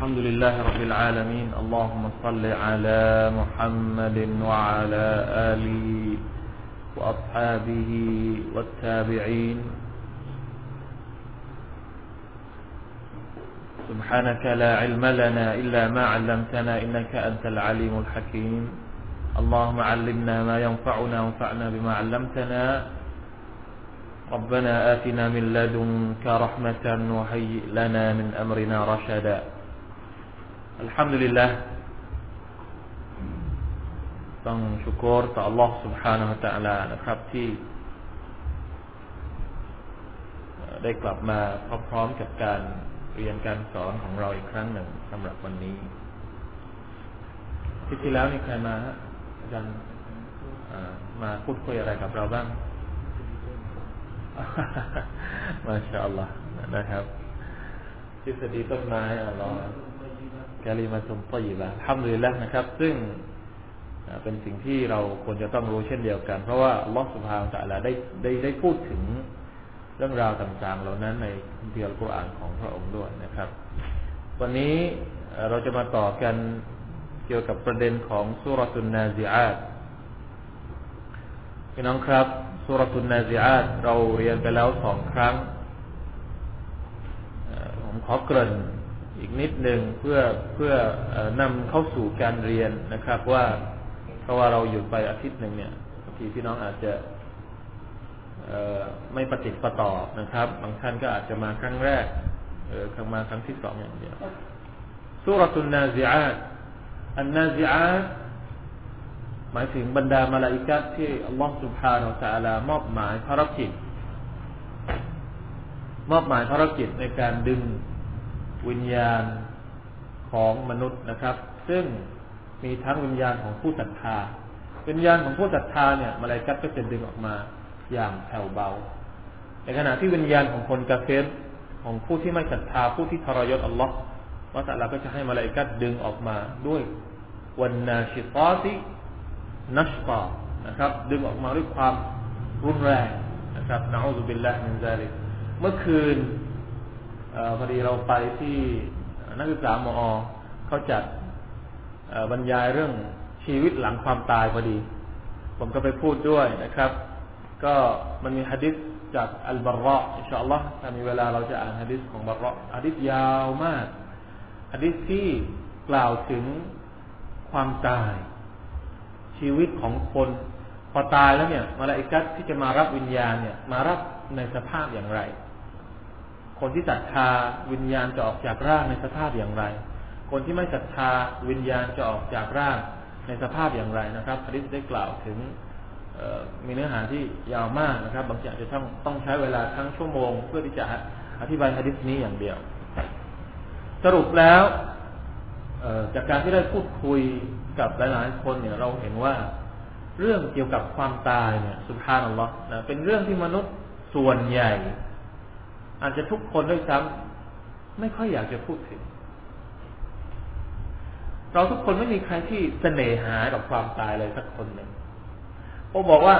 الحمد لله رب العالمين. اللهم صل على محمد وعلى آله وأصحابه والتابعين. سبحانك لا علم لنا إلا ما علمتنا إنك أنت العليم الحكيم. اللهم علمنا ما ينفعنا وانفعنا بما علمتنا. ربنا آتنا من لدنك رحمة وهيئ لنا من أمرنا رشدا. الحمد لله ต้องชุกรต่อ Allah سبحانه และ تعالى นะครับที่ได้กลับมาพร้อมๆกับการเรียนการสอนของเราอีกครั้งหนึ่งสำหรับวันนี้ที่ที่แล้วนี่ใครมาฮะอาจารย์มาพูดคุยอะไรกับเราบ้างมาชาอัลลอฮ์นะครับทฤษฎีต้นไม้อัลลอฮ์ กาลิมาตุมตยิบะทำเลยแล้วนะครับ ซึ่งเป็นสิ่งที่เราควรจะต้องรู้เช่นเดียวกัน เพราะว่าลลอฮ์สุบฮานตะลาได้ได้ได้พูดถึงเรื่องราวต่างๆ เหล่านั้นในคัมภีร์อัลกุรอานของพระองค์ด้วยนะครับ วันนี้เราจะมาต่อกันเกี่ยวกับประเด็นของสุรตุนนาซิอาตพี่น้องครับสุรตุนนาซิอาตเราเรียนไปแล้วสองครั้งผมขอเกริ่น อีกนิดหนึ่งเพื่อเพื่อนำเข้าสู่การเรียนนะครับ ว่าเพราะว่าเราหยุดไปอาทิตย์หนึ่งเนี่ยบางทีพี่น้องอาจจะไม่ปฏิติประต่อนะครับ บางท่านก็อาจจะมาครั้งแรกเออครั้งมาครั้งที่สองอย่างเดียวสุรตุนนาซิอาตอันนาซิอาตหมายถึงบรรดามาลาอิกะฮฺที่อัลลอฮฺ سبحانه وتعالى มอบหมายภารกิจ มอบหมายภารกิจในการดึง วิญญาณของมนุษย์นะครับ ซึ่งมีทั้งวิญญาณของผู้ศรัทธา วิญญาณของผู้ศรัทธาเนี่ยมาลาอิกะฮฺก็จะดึงออกมาอย่างแผ่วเบา ในขณะที่วิญญาณของคนกาเฟรของผู้ที่ไม่ศรัทธาผู้ที่ทรยศอัลลอฮ์وتعالى ก็จะให้มาลาอิกะฮฺดึงออกมาด้วยوالناشطات نشطا นะครับ ดึงออกมาด้วยความรุนแรงนะครับنعوذ بالله من ذلك เมื่อคืน พอดีเราไปที่นักศึกษามอเขาจัดบรรยายเรื่องชีวิตหลังความตายพอดี ผมก็ไปพูดด้วยนะครับ ก็มันมีฮะดิษจากอัลบาระإن شاء الله ถ้ามีเวลาเราจะอ่านฮะดิษของบาระฮะดิษยาวมากฮะดิษที่กล่าวถึงความตาย ชีวิตของคนพอตายแล้วเนี่ยมาลาอิกัสที่จะมารับวิญญาณเนี่ย มารับในสภาพอย่างไร คนที่ศรัทธาวิญญาณจะออกจากร่างในสภาพอย่างไร คนที่ไม่ศรัทธาวิญญาณจะออกจากร่างในสภาพอย่างไรนะครับฮะดิษได้กล่าวถึงมีเนื้อหาที่ยาวมากนะครับ บางอย่างจะต้องต้องใช้เวลาทั้งชั่วโมง เพื่อที่จะอธิบายฮะดิษนี้อย่างเดียว สรุปแล้วจากการที่ได้พูดคุยกับหลายๆคนเนี่ยเราเห็นว่าเรื่องเกี่ยวกับความตายเนี่ยสุภาพนัลลอฮ์นะเป็นเรื่องที่มนุษย์ส่วนใหญ่ อาจจะทุกคนด้วยซ้ำไม่ค่อยอยากจะพูดถึง เราทุกคนไม่มีใครที่เสน่หากับความตายเลยสักคนหนึ่งพอบอกว่า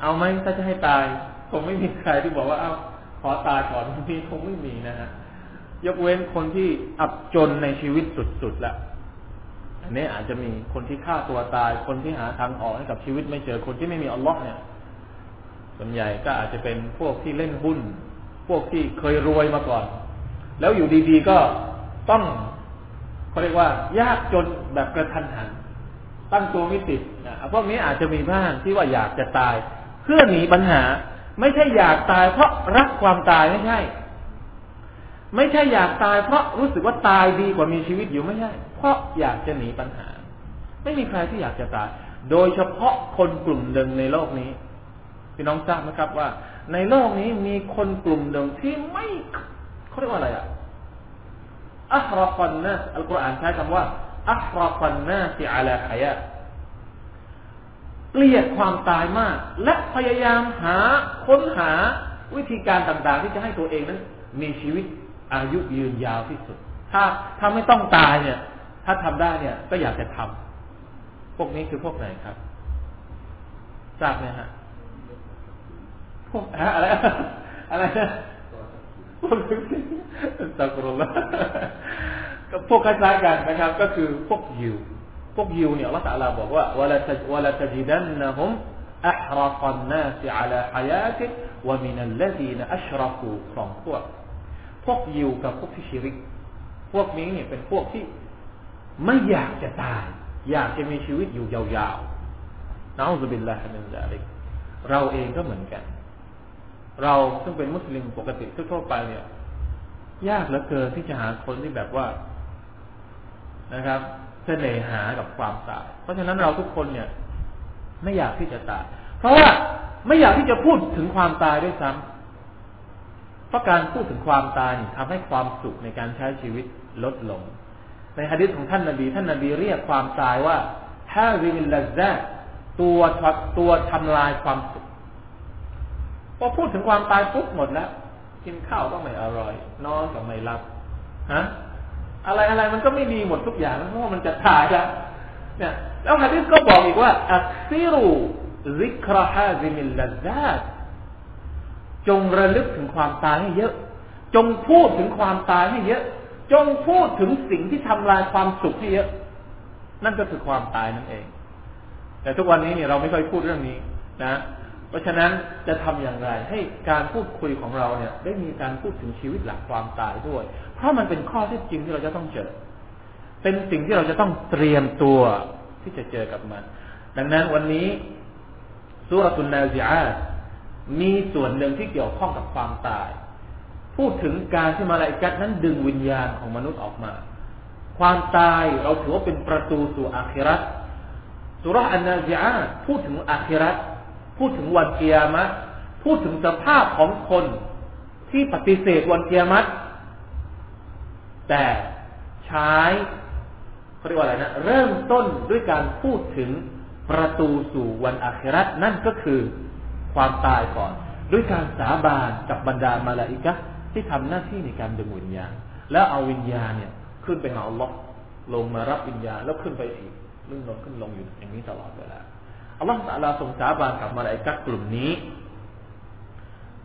เอาไหมถ้าจะให้ตายคงไม่มีใครที่บอกว่าเอาขอตายก่อนทีคงไม่มีนะฮะยกเว้นคนที่อับจนในชีวิตสุดๆแล้วอันนี้อาจจะมีคนที่ฆ่าตัวตาย คนที่หาทางออกให้กับชีวิตไม่เจอคนที่ไม่มีอัลลอฮ์เนี่ยส่วนใหญ่ก็อาจจะเป็นพวกที่เล่นหุ้น วกที่เคยรวยมาก่อน แล้วอยู่ดีๆก็ต้องเขาเรียกว่ายากจนแบบกระทันหัน ตั้งตัวไม่ติดนะพวกนี้อาจจะมีบ้างที่ว่าอยากจะตาย เพื่อหนีปัญหา ไม่ใช่อยากตาย เพราะรักความตายไม่ใช่ ไม่ใช่อยากตาย เพราะรู้สึกว่าตายดีกว่ามีชีวิตอยู่ไม่ใช่ เพราะอยากจะหนีปัญหา ไม่มีใครที่อยากจะตาย โดยเฉพาะคนกลุ่มหนึ่งในโลกนี้พี่น้องทราบไหมครับว่า ในโลกนี้มีคนกลุ่มหนึ่งที่ไม่เขาเรียกว่าอะไรอะอัครฟันนะอัลกุรอานใช้คำว่าอัครฟันนะที่อาลาขยะเกลียดความตายมาก และพยายามหาค้นหาวิธีการต่างๆ ที่จะให้ตัวเองนั้น มีชีวิตอายุยืนยาวที่สุด ถ้าถ้าไม่ต้องตายเนี่ย ถ้าทำได้เนี่ยก็อยากจะทำพวกนี้คือพวกไหนครับทราบไหมฮะ อะไรอะไรนะพวกตักรุลละก็พวกคล้ายๆกันนะครับ ก็คือพวกยิว พวกยิวเนี่ยอัลลอฮฺตะลาบอกว่าวะละตวะละตจิดันนะฮุมอัฮรักันนาสอัลาฮยาติวะมินัลลดีนอัชรักูสองพวก พวกยิวกับพวกที่ชิริก พวกนี้เนี่ยเป็นพวกที่ไม่อยากจะตาย อยากจะมีชีวิตอยู่ยาวๆนะอัลลอฮฺบิลลาฮิมินซาลิกเราเองก็เหมือนกัน เราซึ่งเป็นมุสลิมปกติทั่วไปเนี่ย ยากเหลือเกินที่จะหาคนที่แบบว่านะครับเสน่หากับความตาย เพราะฉะนั้นเราทุกคนเนี่ย ไม่อยากที่จะตาย เพราะว่าไม่อยากที่จะพูดถึงความตายด้วยซ้ำเพราะการพูดถึงความตายทำให้ความสุขในการใช้ชีวิตลดลง ในฮะดิษของท่านนาบีท่านนาบีเรียกความตายว่าฮาวิลลาซตัวตัวทำลายความสุข พอพูดถึงความตายปุ๊บหมดแล้ว กินข้าวก็ไม่อร่อย นอนก็ไม่หลับฮะอะไรอะไรมันก็ไม่ดีหมดทุกอย่างเพราะว่ามันจะตายแล้วเนี่ยแล้วฮะดิษก็บอกอีกว่าอักซิรุซิกราฮาซิมิลลาซาจงระลึกถึงความตายให้เยอะ จงพูดถึงความตายให้เยอะ จงพูดถึงสิ่งที่ทำลายความสุขให้เยอะ นั่นก็คือความตายนั่นเอง แต่ทุกวันนี้เนี่ยเราไม่ค่อยพูดเรื่องนี้นะ เพราะฉะนั้นจะทำอย่างไรให้การพูดคุยของเราเนี่ย ได้มีการพูดถึงชีวิตหลังความตายด้วย เพราะมันเป็นข้อที่จริงที่เราจะต้องเจอ เป็นสิ่งที่เราจะต้องเตรียมตัวที่จะเจอกับมัน ดังนั้นวันนี้สุรตุนนาซิอามีส่วนหนึ่งที่เกี่ยวข้องกับความตาย พูดถึงการที่มาลาอิกัดนั้นดึงวิญญาณของมนุษย์ออกมา ความตายเราถือว่าเป็นประตูสู่อาคิรัตสุรอันนาซิอาพูดถึงอาคิรัต พูดถึงวันเกียรติพูดถึงสภาพของคนที่ปฏิเสธวันเกียรติแต่ใช้เขาเรียกว่าอะไรนะเริ่มต้นด้วยการพูดถึงประตูสู่วันอาครานั่นก็คือความตายก่อน ด้วยการสาบานกับบรรดามาลาอิกะที่ทำหน้าที่ในการดึงวิญญาณแล้วเอาวิญญาณเนี่ย ขึ้นไปหาอัลลอฮ์ลงมารับวิญญาณแล้วขึ้นไปอีกขึ้นลงขึ้นลงอยู่อย่างนี้ตลอดเวลา อัลลอฮฺสัลาทรงสาบานกับมาลาอิกัดกลุ่มนี้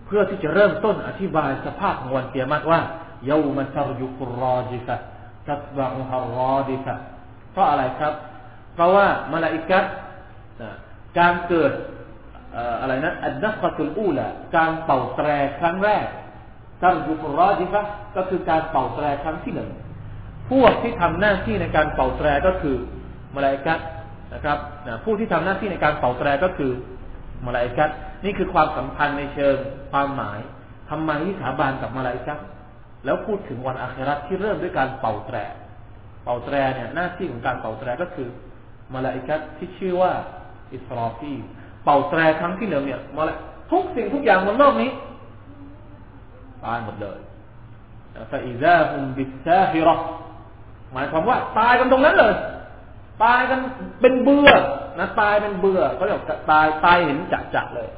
เพื่อที่จะเริ่มต้นอธิบายสภาพของวันเตียมัตว่าเยาวมันซารยุกุรอจิกะตัสบังฮารอดิกะเพราะอะไรครับ เพราะว่ามาลาอิกัดการเกิดอะไรนะอันนักตุลอูละการเป่าแตรครั้งแรกซารยุกุรอจิกะก็คือการเป่าแตรครั้งที่หนึ่งพวกที่ทำหน้าที่ในการเป่าแตรก็คือมาลาอิกัด นะครับผู้ที่ทำหน้าที่ในการเป่าแตรก็คือมาลาอิกัสนี่คือความสัมพันธ์ในเชิงความหมายทำไมที่สาบานกับมาลาอิกัสแล้วพูดถึงวันอาคราที่เริ่มด้วยการเป่าแตร เป่าแตรเนี่ยหน้าที่ของการเป่าแตรก็คือมาลาอิกัสที่ชื่อว่าอิสรอฟีเป่าแตรครั้งที่หนึ่งเนี่ยมาลาทุกสิ่งทุกอย่างบนโลกนี้ตายหมดเลยฟาอิซาฮุมบิซาฮิรอหมายความว่าตายกันตรงนั้นเลย ตายกันเป็นเบื่อนะตายเป็นเบื่อเขาเรียกตายตายเห็นจัดจัดเลย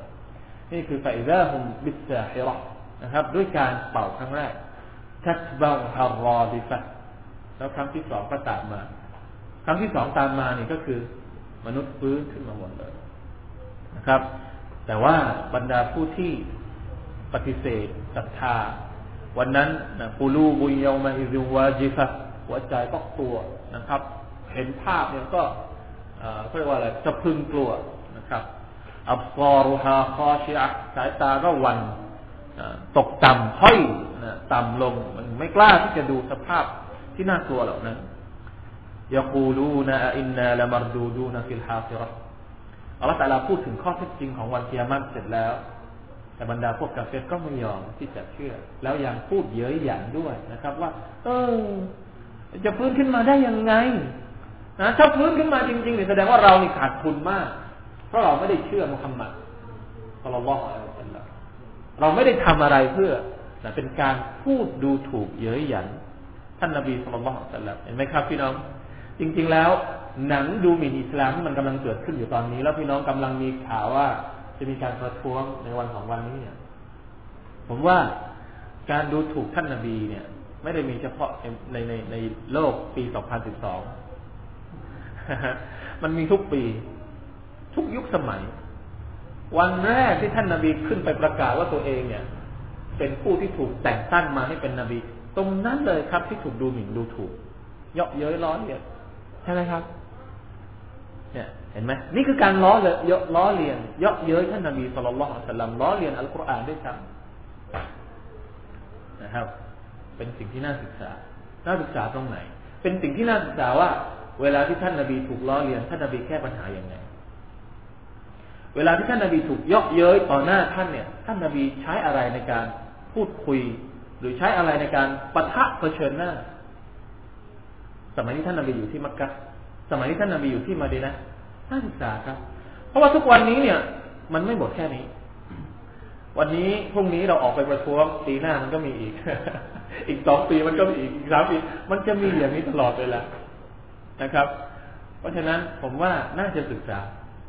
นี่คือไฟาอิซาฮุมบิซาฮิรอนะครับ ด้วยการเป่าครั้งแรกทัตบาฮารอดิฟะแล้วครั้งที่สองก็ตามมา ครั้งที่สองตามมานี่ก็คือ มนุษย์ฟื้นขึ้นมาหมดเลยนะครับ แต่ว่าบรรดาผู้ที่ปฏิเสธศรัทธา วันนั้นนะปูลูบุญยยมาอิซิวาจิฟะหัวใจก็กลัวนะครับ เห็นภาพเนี่ยก็เขาเรียกว่าอะไรจะพึงกลัวนะครับ อับซอรุฮาคอชิอะสายตาก็วันตกต่ำห้อยต่ำลงมันไม่กล้าที่จะดูสภาพที่น่ากลัวเหล่านั้นيقولون أإنا لمردودون في الحافرة อัลลอฮฺ تعالى พูดถึงข้อเท็จจริงของวันกิยามะฮฺเสร็จแล้ว แต่บรรดาพวกกาเฟรก็ไม่ยอมที่จะเชื่อ แล้วยังพูดเย้ยหยันด้วยนะครับ ว่า เออ จะฟื้นขึ้นมาได้ยังไง นะถ้าฟื้นขึ้นมาจริงๆเนี่ยแสดงว่าเรานี่ขาดทุนมาก เพราะเราไม่ได้เชื่อมุฮัมมัดสุลลัลลออะลัยฮิวะสัลลัมเราไม่ได้ทำอะไรเพื่อแต่เป็นการพูดดูถูกเย้ยหยัน ท่านนาบีสุลต่านสัลลัมเห็นไหมครับ พี่น้อง จริง ๆ แล้วหนังดูหมิ่นอิสลามมันกำลังเกิดขึ้นอยู่ตอนนี้ แล้วพี่น้องกำลังมีข่าวว่าจะมีการประท้วงในวันสองวันนี้เนี่ย ผมว่าการดูถูกท่านนาบีเนี่ย ไม่ได้มีเฉพาะในในในโลกปี 2012 มันมีทุกปี ทุกยุคสมัย วันแรกที่ท่านนาบีขึ้นไปประกาศว่าตัวเองเนี่ย เป็นผู้ที่ถูกแต่งตั้งมาให้เป็นนบี ตรงนั้นเลยครับที่ถูกดูหมิ่นดูถูก เยาะเย้ยล้อเลียนใช่ไหมครับ เนี่ย เห็นไหมนี่คือการล้อเลยเยาะล้อเลียนเยาะเย้ยท่านนบีสุลต่านละสัลลัมล้อเลียนอัลกุรอานด้วยซ้ำนะครับ เป็นสิ่งที่น่าศึกษา น่าศึกษาตรงไหน เป็นสิ่งที่น่าศึกษาว่า เวลาที่ท่านนบีถูกล้อเลียนท่านนบีแก้ปัญหาอย่างไง เวลาที่ท่านนบีถูกยาะเย้ยต่อหน้าท่านเนี่ย ท่านนบีใช้อะไรในการพูดคุย หรือใช้อะไรในการปะทะเผชิญหน้า สมัยที่ท่านนบีอยู่ที่มักกะสมัยที่ท่านนบีอยู่ที่มาดีนะน่าศึกษาครับ เพราะว่าทุกวันนี้เนี่ย มันไม่หมดแค่นี้ วันนี้พรุ่งนี้เราออกไปประท้วงปีหน้ามันก็มีอีก อีกสองปีมันก็มีอีกอีกสามปีมันจะมีอย่างนี้ตลอดเลยแหละ นะครับ เพราะฉะนั้นผมว่าน่าจะศึกษา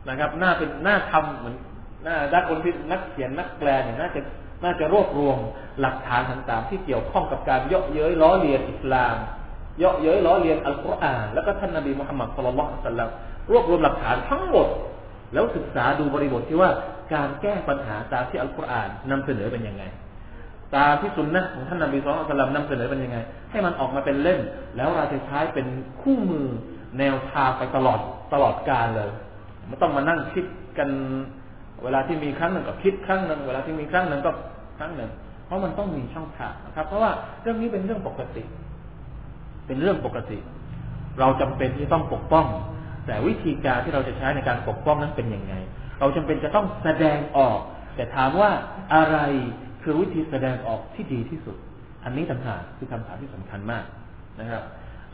นะครับ น่าเป็นน่าทำเหมือนน่าดักคนที่นักเขียนนักแปลเนี่ยน่าจะน่าจะรวบรวมหลักฐานต่างๆ ที่เกี่ยวข้องกับการเยาะเย้ยล้อเลียนอิสลาม เยาะเย้ยล้อเลียนอัลกุรอานแล้วก็ท่านนบีมุฮัมมัดสุลลัลสัลลัมรวบรวมหลักฐานทั้งหมด แล้วศึกษาดูบริบทที่ว่าการแก้ปัญหาตามที่อัลกุรอานนำเสนอเป็นยังไง ตามที่สุนนะของท่านนบีสุลต่านนำเสนอเป็นยังไง ให้มันออกมาเป็นเล่ม แล้วเราจะใช้เป็นคู่มือแนวทางไปตลอดตลอดกาลเลยไม่ต้องมานั่งคิดกัน เวลาที่มีครั้งหนึ่งก็คิดครั้งหนึ่งเวลาที่มีครั้งหนึ่งก็ครั้งหนึ่ง เพราะมันต้องมีช่องทางนะครับ เพราะว่าเรื่องนี้เป็นเรื่องปกติ เป็นเรื่องปกติ เราจำเป็นที่ต้องปกป้อง แต่วิธีการที่เราจะใช้ในการปกป้องนั้นเป็นยังไง เราจำเป็นจะต้องแสดงออก แต่ถามว่าอะไร คือวิธีแสดงออกที่ดีที่สุด อันนี้ต่างหากคือคำถามที่สำคัญมากนะครับ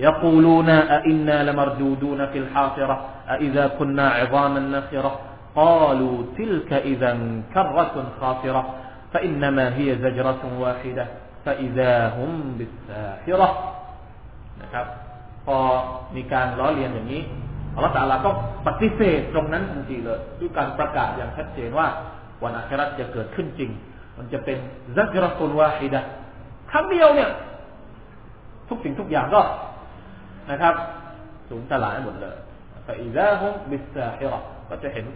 يقولون أئنا لمردودون في الحافرة أئذا كنا عظاما نخرة قالوا تلك إذا كرة خاسرة فإنما هي زجرة واحدة فإذا هم بالساحرة นะครับพอมีการล้อเลียนอย่างนี้อัลลอฮฺตาลาก็ปฏิเสธตรงนั้นทันทีเลยด้วยการประกาศอย่างชัดเจนว่าวันอาคราจะเกิดขึ้นจริง มันจะเป็นزجرة واحدة ครั้งเดียวเนี่ย ทุกสิ่งทุกอย่างก็นะครับ สูญสลายหมดเลยفإذا هم بالساهرة ก็จะเห็น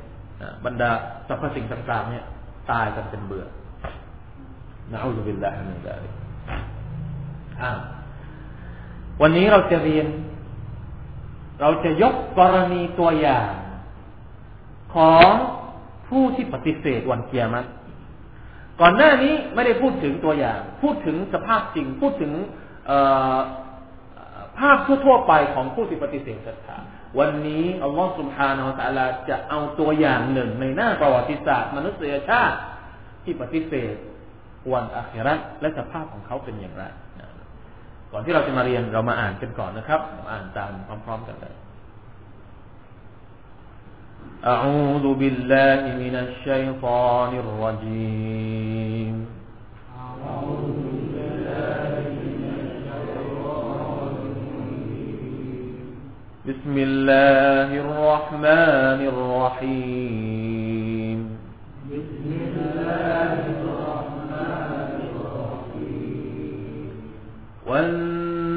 บรรดาสรรพสิ่งต่างๆเนี่ย ตายกันเป็นเบื่อنعوذ بالله من ذلكอ่าวันนี้เราจะเรียน เราจะยกกรณีตัวอย่าง ของผู้ที่ปฏิเสธวันเกียรติ ก่อนหน้านี้ไม่ได้พูดถึงตัวอย่าง พูดถึงสภาพจริง พูดถึงภาพทั่วๆไปของผู้ที่ปฏิเสธศรัทธาวันนี้อัลลอฮฺสุบฮานาอัลลอฮฺจะเอาตัวอย่างหนึ่งในหน้าประวัติศาสตร์ มนุษยชาติที่ปฏิเสธวันอาคราและสภาพของเขาเป็นอย่างไรก่อนที่เราจะมาเรียนเรามาอ่านกันก่อนนะครับ อ่านตามพร้อม ๆ กันเลย أعوذ بالله من الشيطان الرجيم. بسم الله الرحمن الرحيم. بسم الله الرحمن الرحيم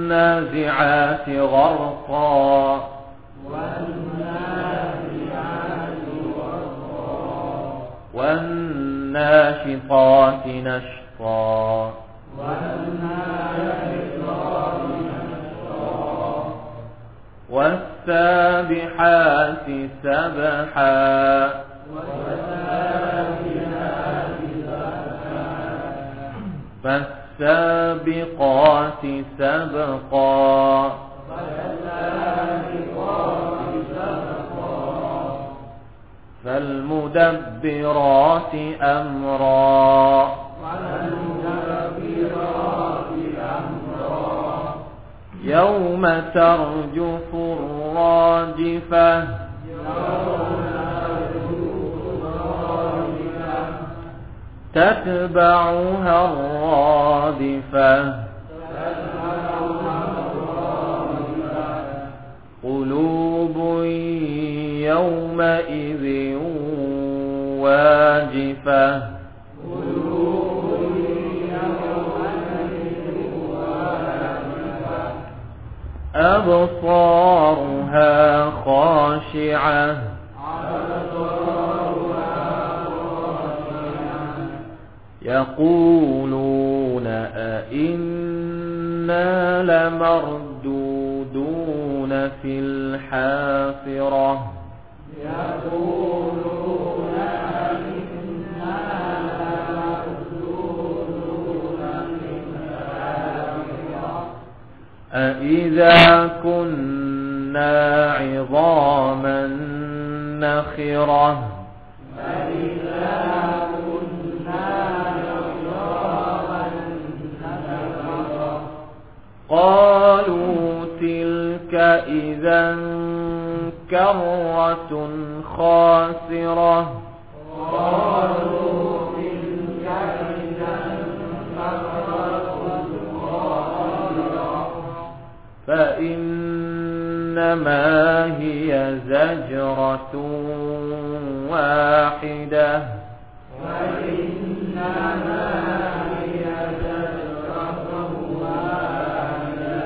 والنازعات غرقا والناشطات نشطا. والسابحات سبحا. فالسابقات سبقا. فالمدبرات أمرا يوم ترجف الراجفة تتبعها الرادفة قلوب يومئذ واجفة. أبصارها خاشعة. يقولون أئنا لمردودون في الحافرة. يقولون أإذا كنا عظاما نخرة قالوا تلك إذا كرة خاسرة قالوا فإنما هي زجرة واحدة. وإنما هي زجرة واحدة.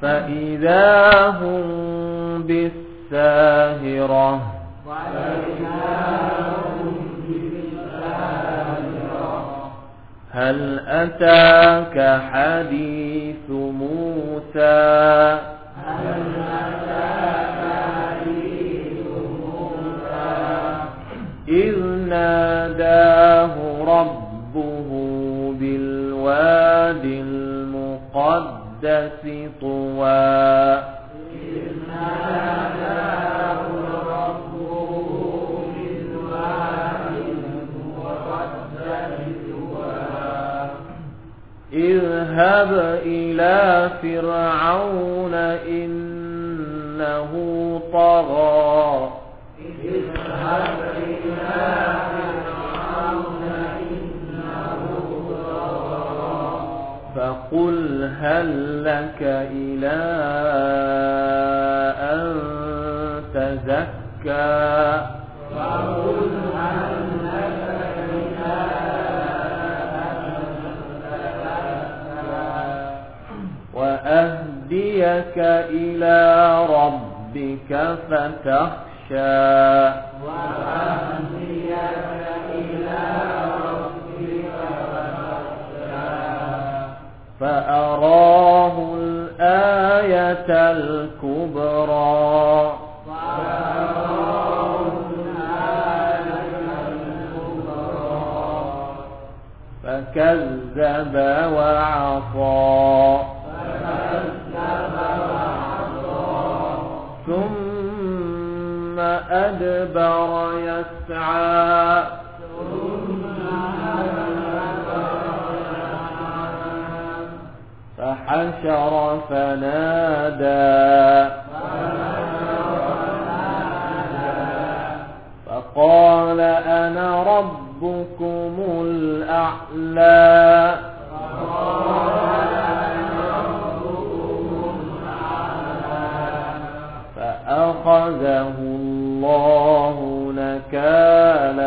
فإذا هم بالساهرة. هل أتاك حديث موسى؟ موسى. إذ ناداه ربه بالواد المقدس طوى. إذ ناداه اذهب إلى فرعون إنه طغى. اذهب إلى فرعون إنه طغى فقل هل لك إلى أن تزكى؟ فقل هل لك إلى وأهديك إلى ربك فتخشى. وأهديك إلى ربك فأراه الآية الكبرى فأراه الآية الكبرى. فكذب وعصى. أدبر يسعى. فحشر فنادى. فقال أنا ربكم الأعلى. فأخذه الله نكال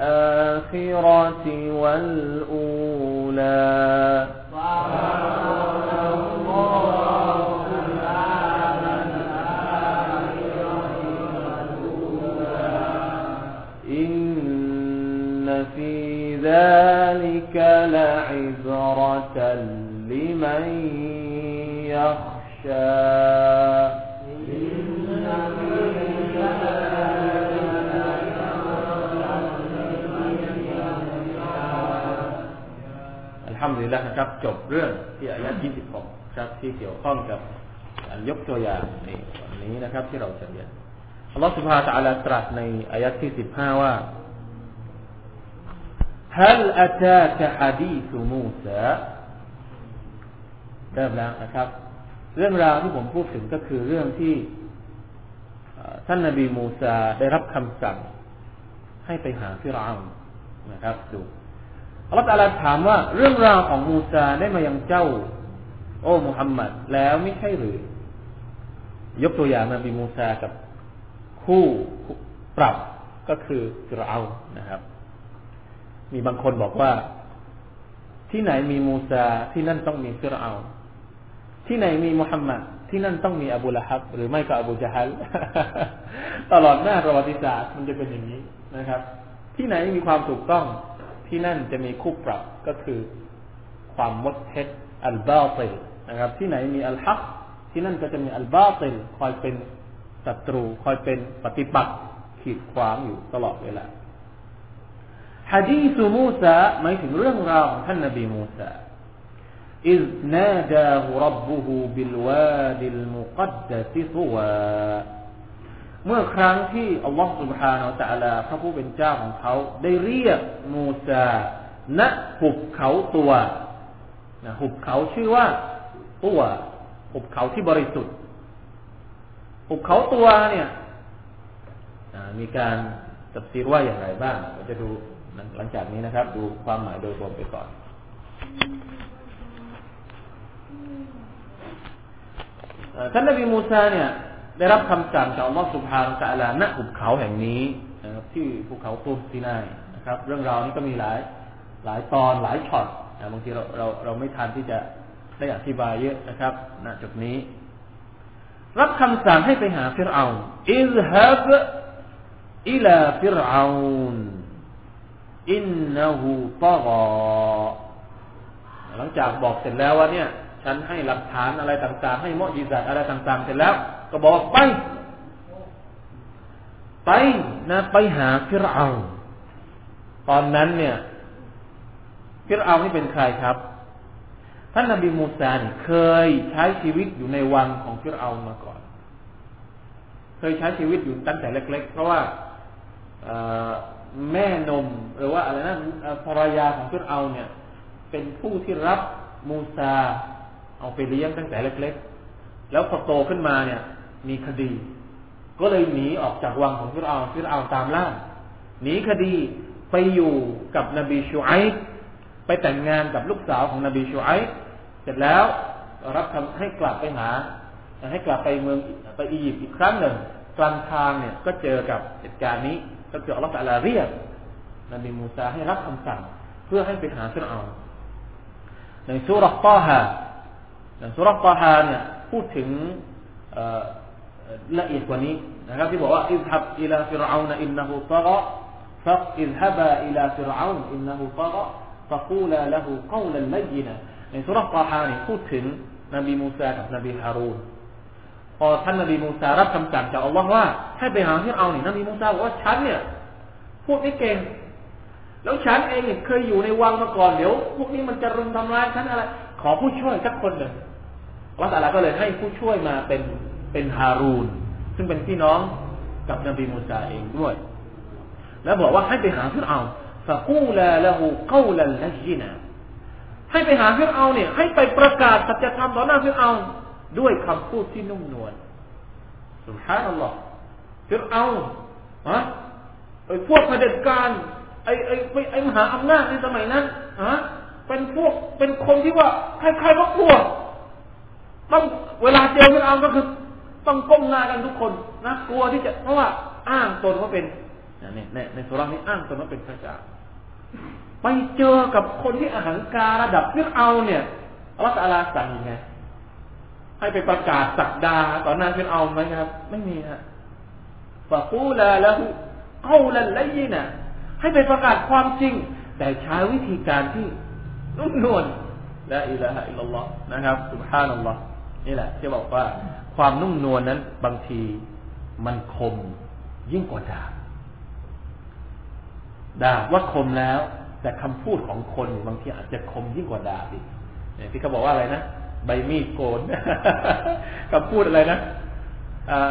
الآخرة والأولى. إن في ذلك لعبرة لمن يخشى. الحمد لله นะครับจบเรื่องที่อายะ26ครับที่เกี่ยวข้องกับการยกตัวอย่างในวันนี้นะครับ ที่เราจะเรียนอัลลอฮฺสุบฮานะตะอาลาตรัสในอายะที่15ว่า هل أتاك حديث موسى เริ่มแล้วนะครับ เรื่องราวที่ผมพูดถึงก็คือเรื่องที่เอ่อท่านนบีมูซาได้รับคำสั่ง ให้ไปหาฟิรเอาน์นะครับดู อัลลอฮฺตะอาลาถามว่าเรื่องราวของมูซาได้มายังเจ้า โอ้มุฮัมมัดแล้วไม่ใช่หรือ ยกตัวอย่างนบีมูซากับคู่ปรับก็คือฟิรเอาน์นะครับ มีบางคนบอกว่า ที่ไหนมีมูซาที่นั่นต้องมีฟิรเอาที่ไหนมีมุฮัมมัดที่นั่นต้องมีอบูละฮับ หรือไม่ก็อบูจาฮัลตลอดหน้าประวัติศาสตร์มันจะเป็นอย่างนี้นะครับ ที่ไหนมีความถูกต้อง ที่นั่นจะมีคู่ปรับก็คือความมดเท็จอัลบาติลนะครับ ที่ไหนมีอัลฮัก ที่นั่นก็จะมีอัลบาติลคอยเป็นศัตรู คอยเป็นปฏิปักษ์ขีดขวางอยู่ตลอดเวลาฮะดีสุมูซาหมายถึงเรื่องราวของท่านนบีมูซา إذ ناداه ربه بالوادي المقدس طوى เมื่อครั้งที่อัลลอฮฺสุบฮานาตตะลาพระผู้เป็นเจ้าของเขา ได้เรียกมูซาณหุบเขาตัวนะหุบเขาชื่อว่าตัวหุบเขาที่บริสุทธิ์ หุบเขาตัวเนี่ยมีการตัดสินว่าอย่างไรบ้างเราจะดูหลังจากนี้นะครับ ดูความหมายโดยรวมไปก่อน ท่านนบีมูซาเนี่ย ได้รับคำสั่งจากอัลลอฮฺสุบฮานะตะลาณหุบเขาแห่งนี้นะครับที่ภูเขาตูซีนายนะครับ เรื่องราวนี้ก็มีหลายหลายตอนหลายช็อตนะบางทีเราเราเราไม่ทันที่จะได้อธิบายเยอะนะครับณจุดนี้ รับคำสั่งให้ไปหาฟิรเอาاذهب إلى فرعون إنه طغىหลังจากบอกเสร็จแล้วว่าเนี่ย ฉันให้หลักฐานอะไรต่างๆ ให้معجزاتอะไรต่างๆ เสร็จแล้ว ก็บอกไป ไปนะไปหาฟิรเอาตอนนั้นเนี่ยฟิรเอานี่เป็นใครครับ ท่านนบีมูซาเนี่ยเคยใช้ชีวิตอยู่ในวังของฟิรเอามาก่อน เคยใช้ชีวิตอยู่ตั้งแต่เล็ก ๆ เพราะว่าแม่นมหรือว่าอะไรนะภรรยาของฟิรเอาเนี่ย เป็นผู้ที่รับมูซาเอาไปเลี้ยงตั้งแต่เล็ก ๆ แล้วพอโตขึ้นมาเนี่ย มีคดี ก็เลยหนีออกจากวังของฟิรเอาฟิรเอาตามล่าหนีคดีไปอยู่กับนบีชูไอไปแต่งงานกับลูกสาวของนบีชูไอเสร็จแล้วรับคำให้กลับไปหา ให้กลับไปเมืองไปอียิปต์อีกครั้งหนึ่งกลางทางเนี่ยก็เจอกับเหตุการณ์นี้ก็คืออัลลอฮฺตะลาเรียกนบีมูซาให้รับคำสั่ง เพื่อให้ไปหาฟิรเอาในสุรตอฮาในสุรตอฮาเนี่ยพูดถึง ละเอียดกว่านี้นะครับที่บอกว่าอิฮับอิลาฟิรเอานอินนหูตะรอฟักอิฮับอิลาฟิรเอานอินนหูตะรอฟักูลาละหูกอลันละยินะในสุรษะตาฮานี่พูดถึงนบีมูซากับนบีฮารูนพอท่านนบีมูซารับคำสั่งจากอัลลอฮ์ว่าให้ไปหาที่เอานี่นบีมูซาบอกว่าฉันเนี่ยพูดไม่เก่งแล้วฉันเองเนี่ยเคยอยู่ในวังมาก่อนเดี๋ยวพวกนี้มันจะรุมทำร้ายฉันอะไร ขอผู้ช่วยสักคนหนึ่งอัลลอฮ์ก็เลยให้ผู้ช่วยมาเป็น เป็นฮารูน ซึ่งเป็นพี่น้องกับนบีมูซาเองด้วย แล้วบอกว่าให้ไปหาที่เอาฟะกูลาละหูกาลันละจินาให้ไปหาฟิรเอาเนี่ย ให้ไปประกาศสัจธรรมต่อหน้าฟิรเอาด้วยคำพูดที่นุ่มนวลสุภาพนัลลอฮ์ฟิรเอาฮะไอ้พวกเผด็จการไอ้ไอ้ไอ้มหาอำนาจในสมัยนั้นฮะเป็นพวกเป็นคนที่ว่าใครๆก็กลัวต้องเวลาเจอฟิรเอาก็คือ ต้องก้มหน้ากันทุกคนนะกลัวที่จะเพราะว่าอ้างตนว่าเป็นนี่ในในสุรานี้อ้างตนว่าเป็นพระเจ้าไปเจอกับคนที่อาหังการระดับฟิรเอาเนี่ยอัลลอาลาสั่งยังไงให้ไปประกาศสักดาต่อหน้าฟิรเอาไหมครับ ไม่มีฮะฟะกูลาละหูเอาลันไลยินะให้ไปประกาศความจริง แต่ใช้วิธีการที่นุ่มนวลละอิละฮะอิลลอฮ์นะครับสุบฮานัลลอฮ์นี่แหละที่บอกว่า ความนุ่มนวลนั้น บางทีมันคมยิ่งกว่าดาบดาบว่าคมแล้ว แต่คำพูดของคนบางทีอาจจะคมยิ่งกว่าดาบอีกที่เขาบอกว่าอะไรนะใบมีดโกนคำพูดอะไรนะ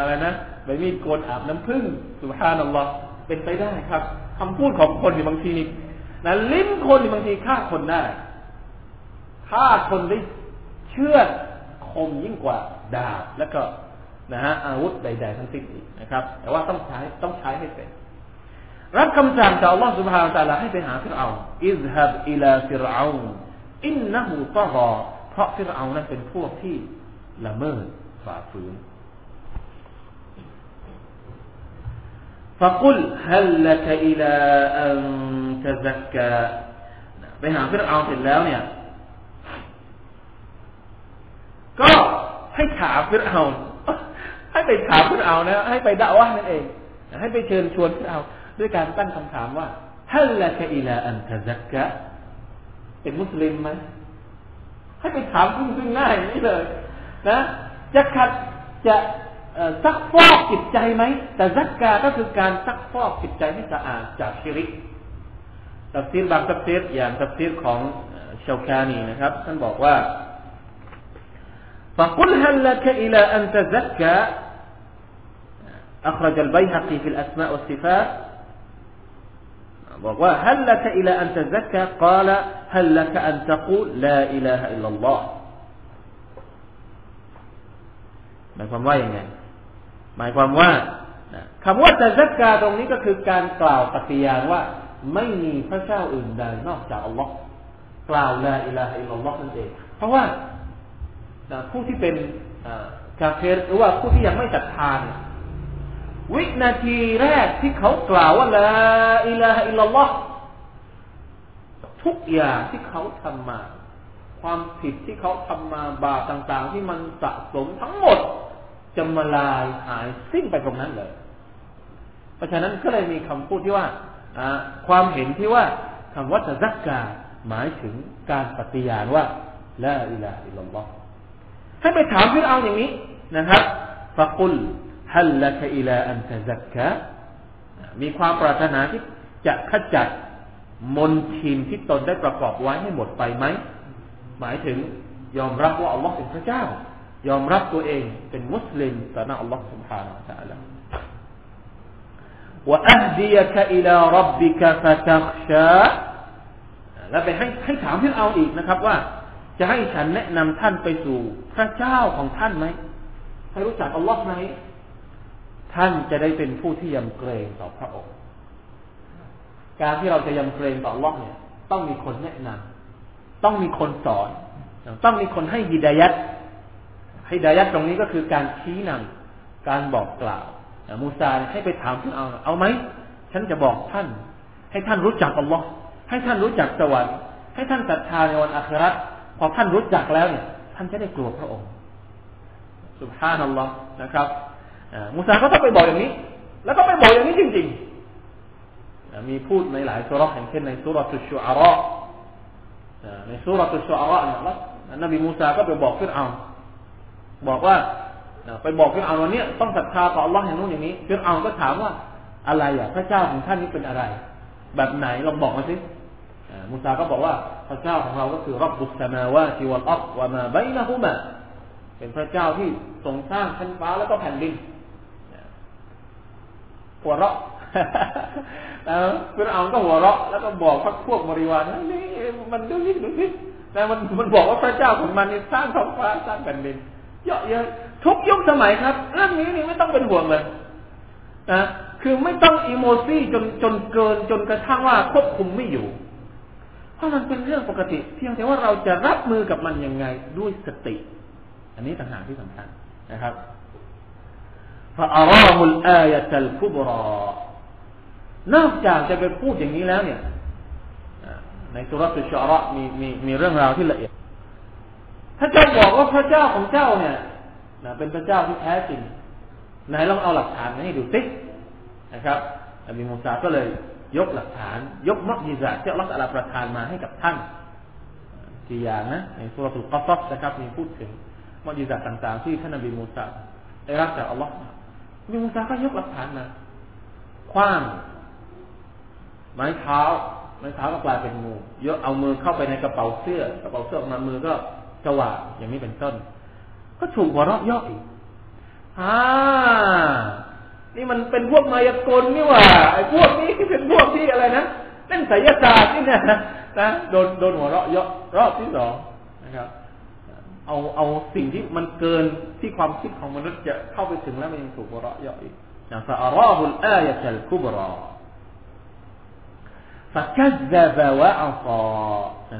อะไรนะใบมีดโกนอาบน้ำผึ้งสุภานัลลอฮ์เป็นไปได้ครับคำพูดของคนบางทีนี่นะลิ้นคนบางทีฆ่าคนได้ฆ่าคนได้เชื่อคมยิ่งกว่า ดาบแล้วก็นะฮะอาวุธใดๆทั้งสิ้นอีกนะครับ แต่ว่าต้องใช้ต้องใช้ให้เป็น รับคำสั่งจากอัลลอฮฺسبحانه وتعالىให้ไปหาฟิรเอาاذهب إلى فرعون إنه طغىเพราะฟิรเอานั้นเป็นพวกที่ละเมิดฝ่าฝืนفقل هل لك إلى أنไปหาฟิรเอาเสร็จแล้วเนี่ย ก็ ให้ถามฟิรเอาให้ไปถามฟิรเอานะ ให้ไปด่าว่านั่นเอง ให้ไปเชิญชวนฟิรเอาด้วยการตั้งคำถามว่าهل لك إلى أن تزكىเป็นมุสลิมไหมให้ไปถามซึ่งซึ่งหน้าอย่างนี้เลย นะ จะขัดจะซักฟอกจิตใจไหมتزكىก็คือการซักฟอกจิตใจให้สะอาดจากชิริกตัฟซีรบางตัฟซีรอย่างตัฟซีรของชาวคานีนะครับ ท่านบอกว่า فقل هل لك إلى أن تزكى أخرج البيهقي في الأسماء والصفات บอกว่า هل لك إلى أن تزكى قال هل لك أن تقول لا إله إلا الله หมายความว่าอย่างไงหมายความว่าคำว่าจะซักกาตรงนี้ก็คือการกล่าวปฏิญาณว่า ไม่มีพระเจ้าอื่นใดนอกจากอัลลอฮ์กล่าวลาอิลาฮะอิลลัลลอฮ์นั่นเองเพราะว่า ผู้ที่เป็นกาเฟรหรือว่าผู้ที่ยังไม่ศรัทธาเนี่ยวินาทีแรกที่เขากล่าวว่าلا إله إلا اللهทุกอย่างที่เขาทำมา ความผิดที่เขาทำมาบาปต่าง ๆ ที่มันสะสมทั้งหมดจะมาลายหายสิ้นไปตรงนั้นเลย เพราะฉะนั้นก็เลยมีคำพูดที่ว่าความเห็นที่ว่าคำว่าจะซักกาหมายถึงการปฏิญาณว่าละอิลาอิลลัลลอฮ์ ให้ไปถามพี่เอาอย่างนี้นะครับฟะกุลฮัลละกอิลาอันตะซักกะมีความปรารถนาที่จะขจัดมนทินที่ตนได้ประกอบไว้ให้หมดไปไหม หมายถึงยอมรับว่าอัลลอฮ์เป็นพระเจ้ายอมรับตัวเองเป็นมุสลิมต่อหน้าอัลลอฮ์ سبحانه และ تعالى وأهديك إلى ربك فتخشى แล้วไปให้ให้ถามพี่เอาอีกนะครับ ว่า จะให้ฉันแนะนำท่านไปสู่ พระเจ้าของท่านไหมให้รู้จักอัลลอฮ์ไหมท่านจะได้เป็นผู้ที่ยำเกรงต่อพระองค์ การที่เราจะยำเกรงต่ออัลลอฮ์เนี่ย ต้องมีคนแนะนำต้องมีคนสอน ต้องมีคนให้ฮิดายัดฮิดายัดตรงนี้ก็คือการชี้นำการบอกกล่าวมูซาให้ไปถามท่านเอาเอาไหมฉันจะบอกท่าน ให้ท่านรู้จักอัลลอฮ์ให้ท่านรู้จักสวรรค์ให้ท่านศรัทธาในวันอัครา พอท่านรู้จักแล้วเนี่ย ท่านจะได้กลัวพระองค์สุภาพนัลลอฮ์นะครับมูซาก็ต้องไปบอกอย่างนี้ แล้วก็ไปบอกอย่างนี้จริงๆมีพูดในหลายสุรษอย่างเช่นในสุรตุชูอาระในสุรตุชูอาระเนี่ยนบีมูซาก็ไปบอกฟิรเอาบอกว่าไปบอกฟิรเอาวันนี้ต้องศรัทธาต่อ Allah อย่างนู้นอย่างนี้ฟิรเอาก็ถามว่าอะไรอะพระเจ้าของท่านนี้เป็นอะไร แบบไหนลองบอกมาสิ มูซาก็บอกว่าพระเจ้าของเราก็คือรับบุษมาวาทิวัลอัลวะมาไบนะฮุมาเป็นพระเจ้าที่ทรงสร้างชั้นฟ้าแล้วก็แผ่นดินหัวเราะฟิรเอาก็หัวเราะแล้วก็บอกพักพวกบริวารนี่มันดูนี่ดูสิแต่มันมันบอกว่าพระเจ้าของมันนี่สร้างท้องฟ้าสร้างแผ่นดินเยอะเยอะทุกยุคสมัยครับ เรื่องนี้นี่ไม่ต้องเป็นห่วงเลยนะคือไม่ต้องอีโมซี่จนจนเกินจนกระทั่งว่าควบคุมไม่อยู่ เพราะมันเป็นเรื่องปกติ เพียงแต่ว่าเราจะรับมือกับมันยังไงด้วยสติ อันนี้ต่างหากที่สำคัญนะครับฟาอารามุลอายะตัลคุบรอนอกจากจะไปพูดอย่างนี้แล้วเนี่ยในสุรตุชาระมีมีมีเรื่องราวที่ละเอียดถ้าเจ้าบอกว่าพระเจ้าของเจ้าเนี่ยนะเป็นพระเจ้าที่แท้จริงไหนลองเอาหลักฐานมาให้ดูสินะครับอบีมูซาก็เลย ยกหลักฐาน ยกมักยิซาที่อัลลอฮฺประทานมาให้กับท่านกี่อย่างนะในสุรทูลกัซับนะครับมีพูดถึงมักยิซาต่างๆ ที่ท่านอบีมูซาได้รับจากอัลลอฮฺอบีมูซาก็ยกหลักฐานมาคว้างไม้เท้าไม้เท้าก็กลายเป็นงูยกเอามือเข้าไปในกระเป๋าเสื้อกระเป๋าเสื้อออกมามือก็สว่างอย่างนี้เป็นต้น ก็ถูกหัวเราะย่ออีกอ่า นี่มันเป็นพวกมายากลนี่ว่าไอ้พวกนี้เป็นพวกที่อะไรนะเล่นไสยศาสตร์นี่นะนะโดนโดนหัวเราะเยอะรอบที่สองนะครับ เอาเอาสิ่งที่มันเกินที่ความคิดของมนุษย์จะเข้าไปถึงแล้วมันยังถูกหัวเราะเยอะอีกอย่างฟาอารอฮุลอายะตัลคุบรอฟักัซซะบะวะอัลกอ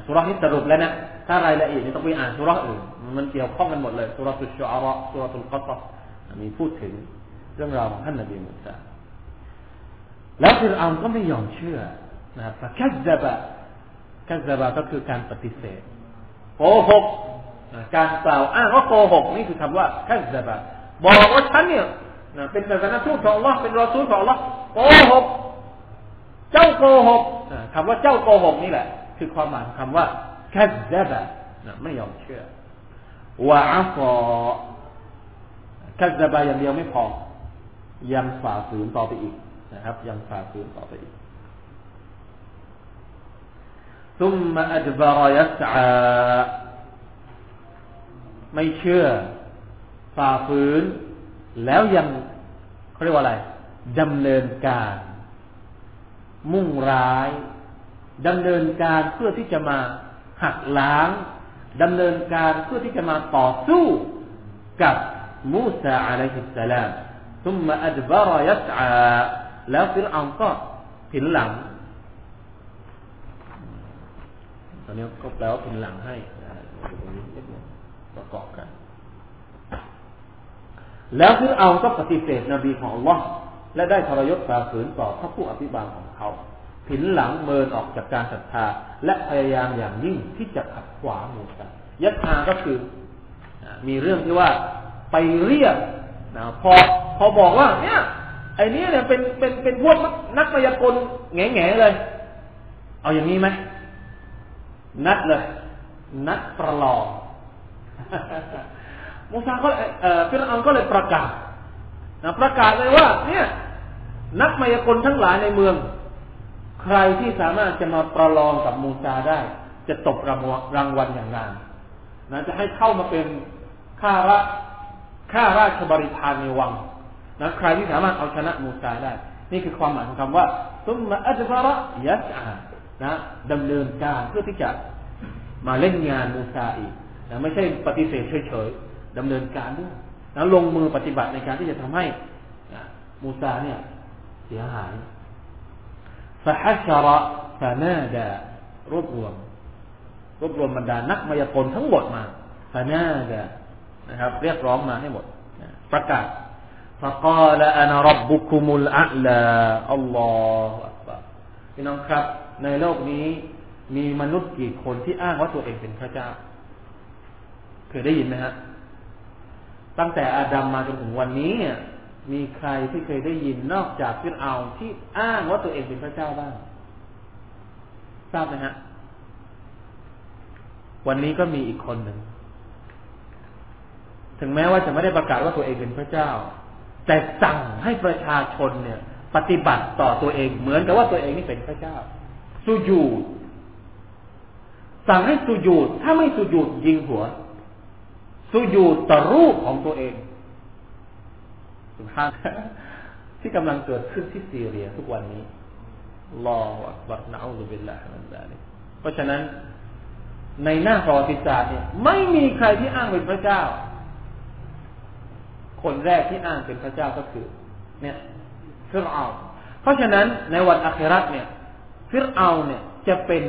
สุราที่สรุปแล้วนะถ้ารายละเอียดนี่ต้องไปอ่านสุราอื่น มันเกี่ยวข้องกันหมดเลยสุราตุชอาระสุราตุลกัตตมีพูดถึง เรื่องราวของท่านนบีมูซาแล้วฟิรเอาก็ไม่ยอมเชื่อนะครับกัซบะกัซบะก็คือการปฏิเสธโกหกการกล่าวอ้างว่าโกหกนี่คือคำว่ากัซบะบอกว่าฉันเนี่ยเป็นศาสนาทูตของ Allah เป็นรอซูลของ Allah โกหก เจ้าโกหกคำว่าเจ้าโกหกนี่แหละ คือความหมายของคำว่าคัซบะไม่ยอมเชื่อวะอัฟอคัซบาอย่างเดียวไม่พอ ยังฝ่าฝืนต่อไปอีกนะครับ ยังฝ่าฝืนต่อไปอีก ثم أدبر يسعى ไม่เชื่อฝ่าฝืน แล้วยังเขาเรียกว่าอะไรดำเนินการ มุ่งร้ายดำเนินการเพื่อที่จะมาหักล้างดำเนินการเพื่อที่จะมาต่อสู้กับมูซาอะลัยฮิสสลาม ทุมมาอัดบารยัสอาแล้วฟิรอังก็ผินหลังตอนนี้ก็แปลว่าผินหลังให้ประกอบกัน แล้วฟิรอังก็ปฏิเสธนบีของอัลลอฮ์และได้ทรยศฝ่าฝืนต่อพระผู้อภิบาลของเขาผินหลังเมินออกจากการศรัทธา และพยายามอย่างยิ่งที่จะขัดขวางมูซายัดอาก็คือ มีเรื่องที่ว่าไปเรียกนะพอ พอบอกว่า เนี่ยไอ้นี้เนี่ยเป็นเป็นเป็นพวกนักมายากลแง่แง่เลย เอาอย่างนี้ไหมนัดเลย นัดประลองมูซาก็เอ่อฟิรเอาก็เลยประกาศนะประกาศเลยว่า เนี่ย นักมายากลทั้งหลายในเมือง ใครที่สามารถจะมาประลองกับมูซาได้ จะตกรางวัลรางวัลอย่างงานนะจะให้เข้ามาเป็นข้าราข้าราชบริพารในวัง นะใครที่สามารถเอาชนะมูซาได้ นี่คือความหมายของคำว่าซุมมาอัจฟาระยัสอานะดำเนินการเพื่อที่จะมาเล่นงานมูซาอีกนะไม่ใช่ปฏิเสธเฉยๆดำเนินการด้วยนะลงมือปฏิบัติในการที่จะทำให้นะมูซาเนี่ยเสียหายฟะฮัชระฟะนาดารวบรวม รวบรวมบรรดานักมายากลทั้งหมดมาฟานาดานะครับ เรียกร้องมาให้หมดประกาศ فقال أنا ربكم الأعلى อัลลอฮฺอักบารพี่น้องครับ ในโลกนี้ มีมนุษย์กี่คนที่อ้างว่าตัวเองเป็นพระเจ้า เคยได้ยินไหมฮะ ตั้งแต่อาดัมมาจนถึงวันนี้เนี่ยมีใครที่เคยได้ยินนอกจากฟิรเอาที่อ้างว่าตัวเองเป็นพระเจ้าบ้าง ทราบไหมฮะ วันนี้ก็มีอีกคนหนึ่ง ถึงแม้ว่าจะไม่ได้ประกาศว่าตัวเองเป็นพระเจ้า แต่สั่งให้ประชาชนเนี่ย ปฏิบัติต่อตัวเอง เหมือนกับว่าตัวเองนี่เป็นพระเจ้าสุญูดสั่งให้สุญูดถ้าไม่สุญูดยิงหัวสุญูดต่อรูปของตัวเองสุภาพที่กำลังเกิดขึ้นที่ซีเรียทุกวันนี้รออักบัรนาอุบิลลาฮิมันดาลิเพราะฉะนั้นในหน้าประวัติศาสตร์เนี่ย ไม่มีใครที่อ้างเป็นพระเจ้า คนแรกที่อ้างเป็นพระเจ้าก็คือ เนี่ยฟิรเอาเพราะฉะนั้นในวันอัคราเนี่ยฟิรเอาเนี่ยจะเป็น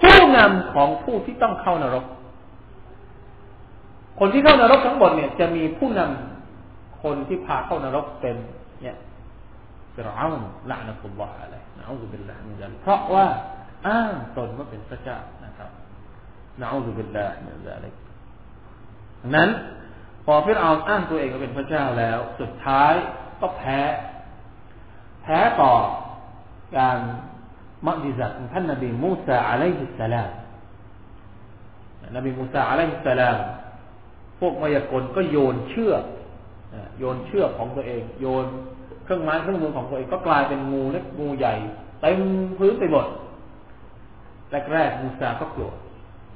ผู้นำของผู้ที่ต้องเข้านรก คนที่เข้านรกทั้งหมดเนี่ย จะมีผู้นำคนที่พาเข้านรกเป็น เนี่ยฟิรเอาلعنة اللهอะไรنعوذ بالله من ذلكเพราะว่าอ้างตนว่าเป็นพระเจ้านะครับنعوذ بالله من ذلكนั้น พอฟิรเอาอ้างตัวเองว่าเป็นพระเจ้าแล้ว สุดท้ายก็แพ้ แพ้ต่อการมัดิจัตของท่านนบีมูซาอะลัยฮิสสลามนบีมูซาอะลัยฮิสสลามพวกมายากลก็โยนเชือกโยนเชือกของตัวเอง โยนเครื่องไม้เครื่องมือของตัวเองก็กลายเป็นงูเล็กงูใหญ่เต็มพื้นไปหมดแรกๆมูซาก็กลัว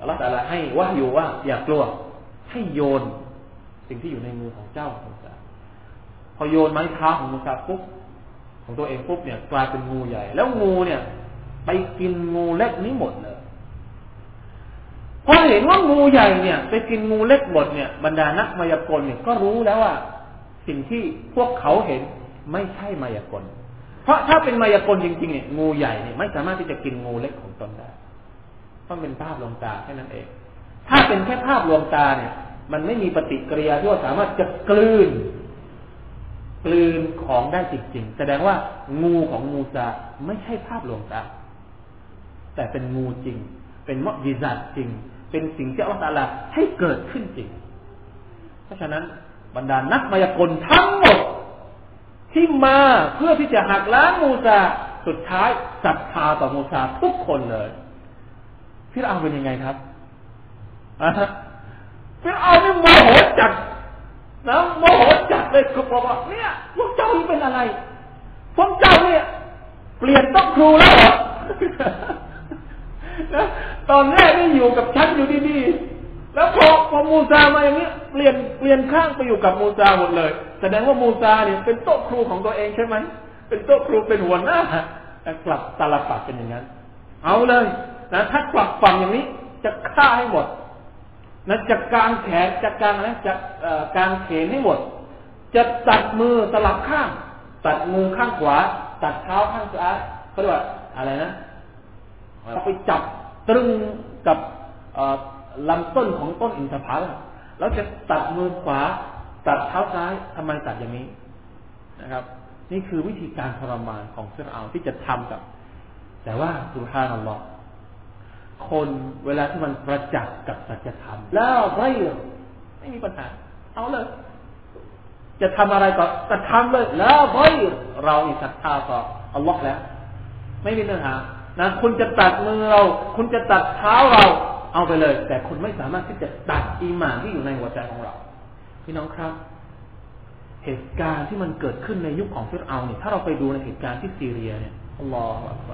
แล้วแต่ละให้ว่าอยู่ว่า อย่ากลัว ให้โยน สิ่งที่อยู่ในมือของเจ้ามูซาพอโยนไม้เท้าของมูซาปุ๊บของตัวเองปุ๊บเนี่ยกลายเป็นงูใหญ่ แล้วงูเนี่ย ไปกินงูเล็กนี้หมดเลยพอเห็นว่างูใหญ่เนี่ย ไปกินงูเล็กหมดเนี่ยบรรดานักมายากลเนี่ยก็รู้แล้วว่า สิ่งที่พวกเขาเห็นไม่ใช่มายากล เพราะถ้าเป็นมายากลจริงๆเนี่ยงูใหญ่เนี่ยไม่สามารถที่จะกินงูเล็กของตนได้เพราะเป็นภาพลวงตาแค่นั้นเอง ถ้าเป็นแค่ภาพลวงตาเนี่ย มันไม่มีปฏิกิริยาที่ว่าสามารถจะกลืน กลืนของได้จริงๆ แสดงว่างูของมูซาไม่ใช่ภาพลวงตา แต่เป็นงูจริง เป็นมอยิซัตจริง เป็นสิ่งที่อัลลอฮฺให้เกิดขึ้นจริง เพราะฉะนั้นบรรดานักมายากลทั้งหมด ที่มาเพื่อที่จะหักล้างมูซาสุดท้ายศรัทธาต่อมูซาทุกคนเลยพี่เอาเป็นยังไงครับ ฟิรเอานี่โมโหจัดนะโมโหจัดเลยก็บอกว่าเนี่ยพวกเจ้านี่เป็นอะไร พวกเจ้าเนี่ย เปลี่ยนต้องครูแล้วเหรอนะตอนแรกนี่อยู่กับฉันอยู่ดีๆ แล้วพอพอมูซามาอย่างนี้เปลี่ยนเปลี่ยนข้างไปอยู่กับมูซาหมดเลย แสดงว่ามูซาเนี่ยเป็นโต๊ะครูของตัวเองใช่ไหม เป็นโต๊ะครูเป็นหัวหน้ากลับตาลปัดเป็นอย่างนั้น เอาเลยนะถ้ากลับฝั่งอย่างนี้จะฆ่าให้หมด นะจะกางแขนจะกางนะจะกางเขนให้หมด จะตัดมือสลับข้าง ตัดมือข้างขวา ตัดเท้าข้างซ้ายเขาเรียกว่าอะไรนะเขาไปจับตรึงกับลำต้นของต้นอินทผลัมแล้วจะตัดมือขวา ตัดเท้าซ้ายทำไมตัดอย่างนี้นะครับ นี่คือวิธีการทรมานของเสื้อเอาที่จะทำกับ แต่ว่าสุภาพนัลลอฮ์ คนเวลาที่มันประจักษ์กับสัจธรรม แล้วไม่ไม่มีปัญหา เอาเลย จะทำอะไรก็จะทำเลย แล้วไม่เราอิศรัทธาต่ออัลลอฮ์แล้ว ไม่มีปัญหานะคุณจะตัดมือเรา คุณจะตัดเท้าเรา เอาไปเลย แต่คุณไม่สามารถที่จะตัดอีหมานที่อยู่ในหัวใจของเรา พี่น้องครับ เหตุการณ์ที่มันเกิดขึ้นในยุคของฟิรเอาเนี่ยถ้าเราไปดูในเหตุการณ์ที่ซีเรียเนี่ยอัลลอฮฺ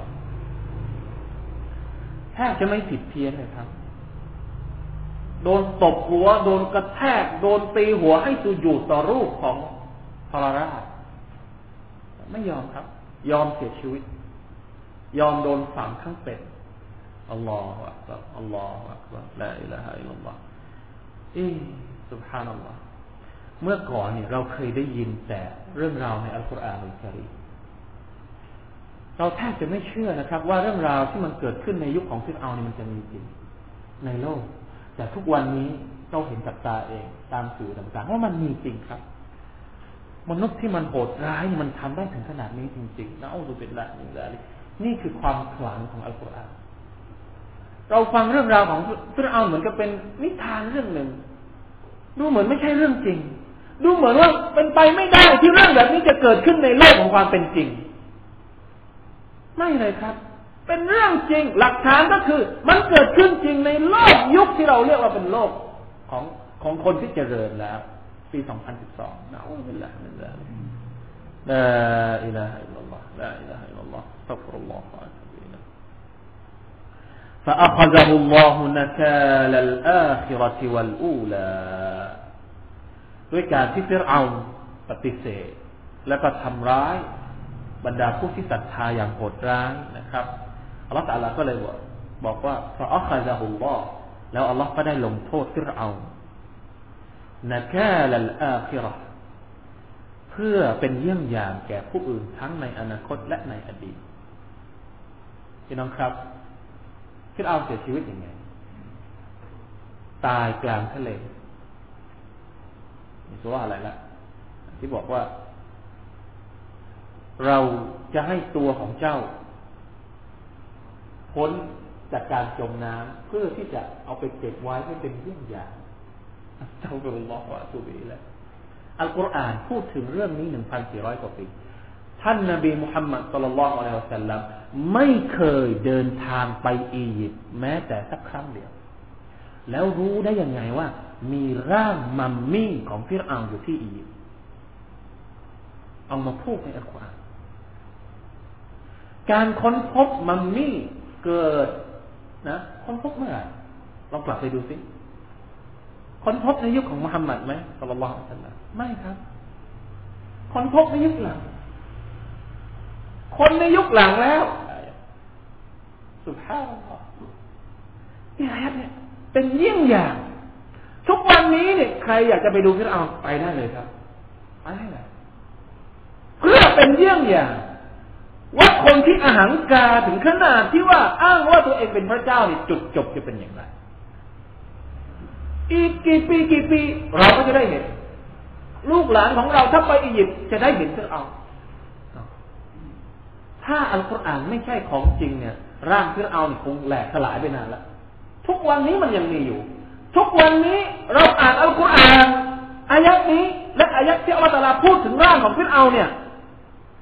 แทบจะไม่ผิดเพี้ยนเลยครับ โดนตบหัว โดนกระแทก โดนตีหัวให้สุญูต่อรูปของพระราชไม่ยอมครับ ยอมเสียชีวิต ยอมโดนฝังทั้งเป็นอัลลอฮฺอักบารอัลลอฮฺอักบารละอิละฮะอิลลัลลอฮฺอีสุบฮานัลลอฮฺเมื่อก่อนเนี่ยเราเคยได้ยินแต่เรื่องราวในอัลกุรอานอัลกิริม เราแทบจะไม่เชื่อนะครับ ว่าเรื่องราวที่มันเกิดขึ้นในยุคของฟิรเอานี่มันจะมีจริงในโลก แต่ทุกวันนี้เราเห็นกับตาเองตามสื่อต่างๆว่ามันมีจริงครับ มนุษย์ที่มันโหดร้ายมันทำได้ถึงขนาดนี้จริงๆนะอัลลอฮฺเป็นละนี่ละนี่คือความขลังของอัลกุรอานเราฟังเรื่องราวของฟิรเอาเหมือนกับเป็นนิทานเรื่องหนึ่ง ดูเหมือนไม่ใช่เรื่องจริง ดูเหมือนว่าเป็นไปไม่ได้ที่เรื่องแบบนี้จะเกิดขึ้นในโลกของความเป็นจริง ไม่เลยครับ เป็นเรื่องจริง หลักฐานก็คือ มันเกิดขึ้นจริงในโลกยุคที่เราเรียกว่าเป็นโลกของของคนที่เจริญแล้ว ปี 2012นะอูบิลลาฮิมินซาลิกลาอิลาฮะอิลลัลลอฮ์ลาอิลาฮะอิลลัลลอฮ์ตักรุลลอฮ์ فأخذه الله نكال الآخرة والأولى ด้วยการที่ฟิรเอาปฏิเสธ และก็ทำร้าย บรรดาผู้ที่ศรัทธาอย่างโหดร้ายนะครับอัลลอฮฺตาลาก็เลยบอกบอกว่าฟาอัคซาฮุลลอฮ์แล้วอัลลอฮ์ก็ได้ลงโทษฟิรเอานะกลลอาคิรเพื่อเป็นเยี่ยงอย่างแก่ผู้อื่นทั้งในอนาคตและในอดีตพี่น้องครับฟิรเอาเสียชีวิตยังไง ตายกลางทะเลนี่คือว่าอะไรละที่บอกว่า เราจะให้ตัวของเจ้า พ้นจากการจมน้ำเพื่อที่จะเอาไปเก็บไว้ให้เป็นเรื่องอย่างเจ้าเป็นลอฮฺสุบีแล้วอัลกุรอานพูดถึงเรื่องนี้หนึ่งพันสี่ร้อยกว่าปีท่านนาบีมุฮัมมัดสุลลัลลอะลัยฮิวะสัลลัมไม่เคยเดินทางไปอียิปต์แม้แต่สักครั้งเดียว แล้วรู้ได้ยังไงว่า มีร่างมัมมี่ของฟิรอาอยู่ที่อียิปต์เอามาพูดในอัลกุรอาน การค้นพบมัมมี่เกิดนะค้นพบเมื่อไหร่ลองกลับไปดูสิค้นพบในยุคของมุฮัมมัดไหมสัลลัลอฮุอะลัยฮิวะไม่ครับค้นพบในยุคหลัง คนในยุคหลังแล้วสุภาพนี่อายัดเนี่ย เป็นเยี่ยงอย่าง ทุกวันนี้เนี่ยใครอยากจะไปดูพิรเอาไปได้เลยครับไปได้เลยเพื่อเป็นเยี่ยงอย่าง ว่าคนที่อาหังกาถึงขนาดที่ว่าอ้างว่าตัวเองเป็นพระเจ้านี่จุดจบจะเป็นอย่างไร อีกกี่ปีกี่ปี เราก็จะได้เห็น ลูกหลานของเราถ้าไปอียิปต์จะได้เห็นเธอเอา ถ้าอัลกุรอานไม่ใช่ของจริงเนี่ย ร่างเพื่อเอานี่คงแหลกสลายไปนานแล้วทุกวันนี้มันยังมีอยู่ ทุกวันนี้เราอ่านอัลกุรอานอายักนี้ และอายักที่อัลลอฮฺพูดถึงร่างของเพื่อเอาเนี่ย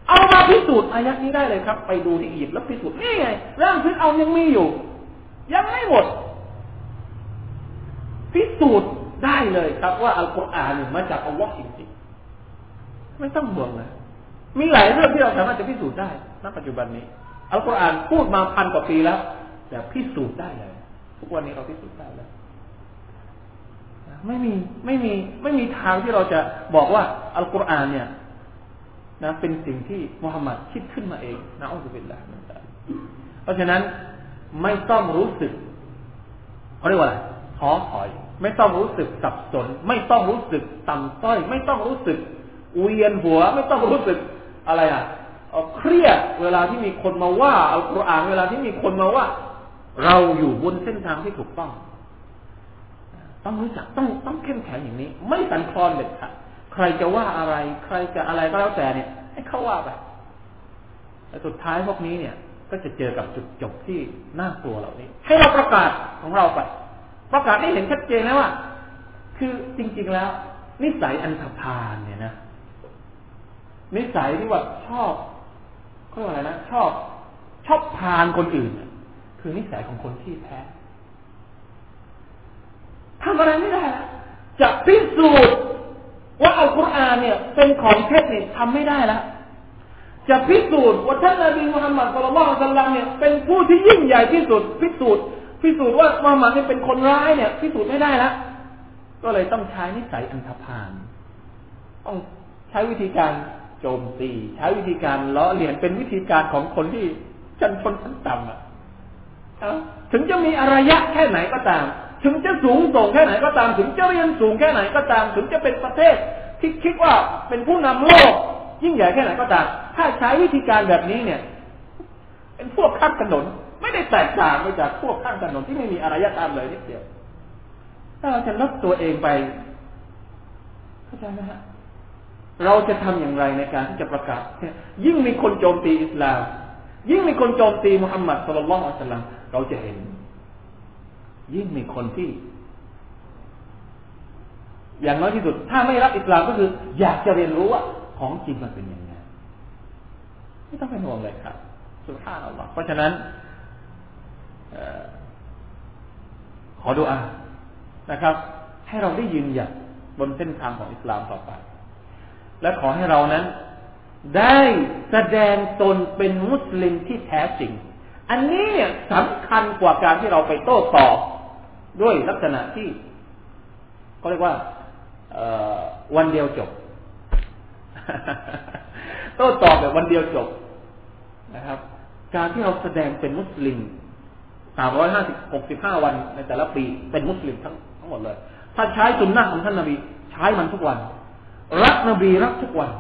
เอามาพิสูจน์อายักนี้ได้เลยครับ ไปดูที่อียิปต์แล้วพิสูจน์นี่ไงร่างฟิรเอายังมีอยู่ ยังไม่หมด พิสูจน์ได้เลยครับว่าอัลกุรอานมาจากอัลลอฮ์จริงๆไม่ต้องห่วงเลยมีหลายเรื่องที่เราสามารถจะพิสูจน์ได้ณปัจจุบันนี้อัลกุรอานพูดมาพันกว่าปีแล้ว แต่พิสูจน์ได้เลยทุกวันนี้เราพิสูจน์ได้แล้วไม่มีไม่มีไม่มีทางที่เราจะบอกว่าอัลกุรอานเนี่ย นะเป็นสิ่งที่มุฮัมมัดคิดขึ้นมาเองนะอัลลอฮฺเป็นละเพราะฉะนั้นไม่ต้องรู้สึกเขาเรียกว่าอะไรท้อถอย ไม่ต้องรู้สึกสับสน ไม่ต้องรู้สึกต่ำต้อย ไม่ต้องรู้สึกเวียนหัว ไม่ต้องรู้สึกอะไรอะเครียดเวลาที่มีคนมาว่าอัลกุรอานเวลาที่มีคนมาว่า เราอยู่บนเส้นทางที่ถูกต้อง ต้องรู้จักต้องต้องเข้มแข็งอย่างนี้ ไม่สันคลอนเด็ดขาด ใครจะว่าอะไร ใครจะอะไรก็แล้วแต่เนี่ย ให้เขาว่าไปแต่สุดท้ายพวกนี้เนี่ย ก็จะเจอกับจุดจบที่น่ากลัวเหล่านี้ ให้เราประกาศของเราไป ประกาศให้เห็นชัดเจนแล้วว่า คือจริง ๆแล้ว นิสัยอันธพาลเนี่ยนะนิสัยที่ว่าชอบเขาเรียกว่าอะไรนะชอบ ชอบพานคนอื่น คือนิสัยของคนที่แพ้ทำอะไรไม่ได้ จะพิสูจน์ ว่าอัลกุรอานเนี่ยเป็นของเท็จเนี่ยทำไม่ได้แล้วจะพิสูจน์ว่าท่านนบีมุฮัมมัดสุลลัลสัลลัมเนี่ยเป็นผู้ที่ยิ่งใหญ่ที่สุดพิสูจน์พิสูจน์ว่ามุฮัมมัดนี่ยเป็นคนร้ายเนี่ยพิสูจน์ไม่ได้แล้วก็เลยต้องใช้นิสัยอันธพาลต้องใช้วิธีการโจมตี ใช้วิธีการล้อเลียนเป็นวิธีการของคนที่ชั้นชนชั้นต่ำอะถึงจะมีอารยะแค่ไหนก็ตาม ถึงจะสูงส่งแค่ไหนก็ตามถึงจะเรียนสูงแค่ไหนก็ตาม ถึงจะเป็นประเทศที่คิดว่าเป็นผู้นำโลก ยิ่งใหญ่แค่ไหนก็ตาม ถ้าใช้วิธีการแบบนี้เนี่ย เป็นพวกข้างถนน ไม่ได้แตกต่างไปจากพวกข้างถนนที่ไม่มีอารยธรรมเลยนิดเดียวถ้าเราจะลดตัวเองไปเข้าใจไหมฮะเราจะทำอย่างไรในการที่จะประกาศ ยิ่งมีคนโจมตีอิสลาม ยิ่งมีคนโจมตีมุฮัมมัดสุลลัลอัลสลัมเราจะเห็น ยิ่งมีคนที่ อย่างน้อยที่สุด ถ้าไม่รับอิสลามก็คือ อยากจะเรียนรู้ว่าของจริงมันเป็นยังไงไม่ต้องเป็นห่วงเลยครับ สุภาพอัลลอฮ์เพราะฉะนั้นขอดูอานะครับ ให้เราได้ยืนหยัดบนเส้นทางของอิสลามต่อไป และขอให้เรานั้น ได้แสดงตนเป็นมุสลิมที่แท้จริง อันนี้เนี่ยสำคัญกว่าการที่เราไปโต้ตอบ ด้วยลักษณะที่เขาเรียกว่าวันเดียวจบโต้ตอบแบบวันเดียวจบนะครับ การที่เราแสดงเป็นมุสลิมสามร้อยห้าสิบหกสิบห้าวันในแต่ละปีเป็นมุสลิมทั้งทั้งหมดเลย ถ้าใช้สุนนะของท่านนาบีใช้มันทุกวัน รักนบีรักทุกวัน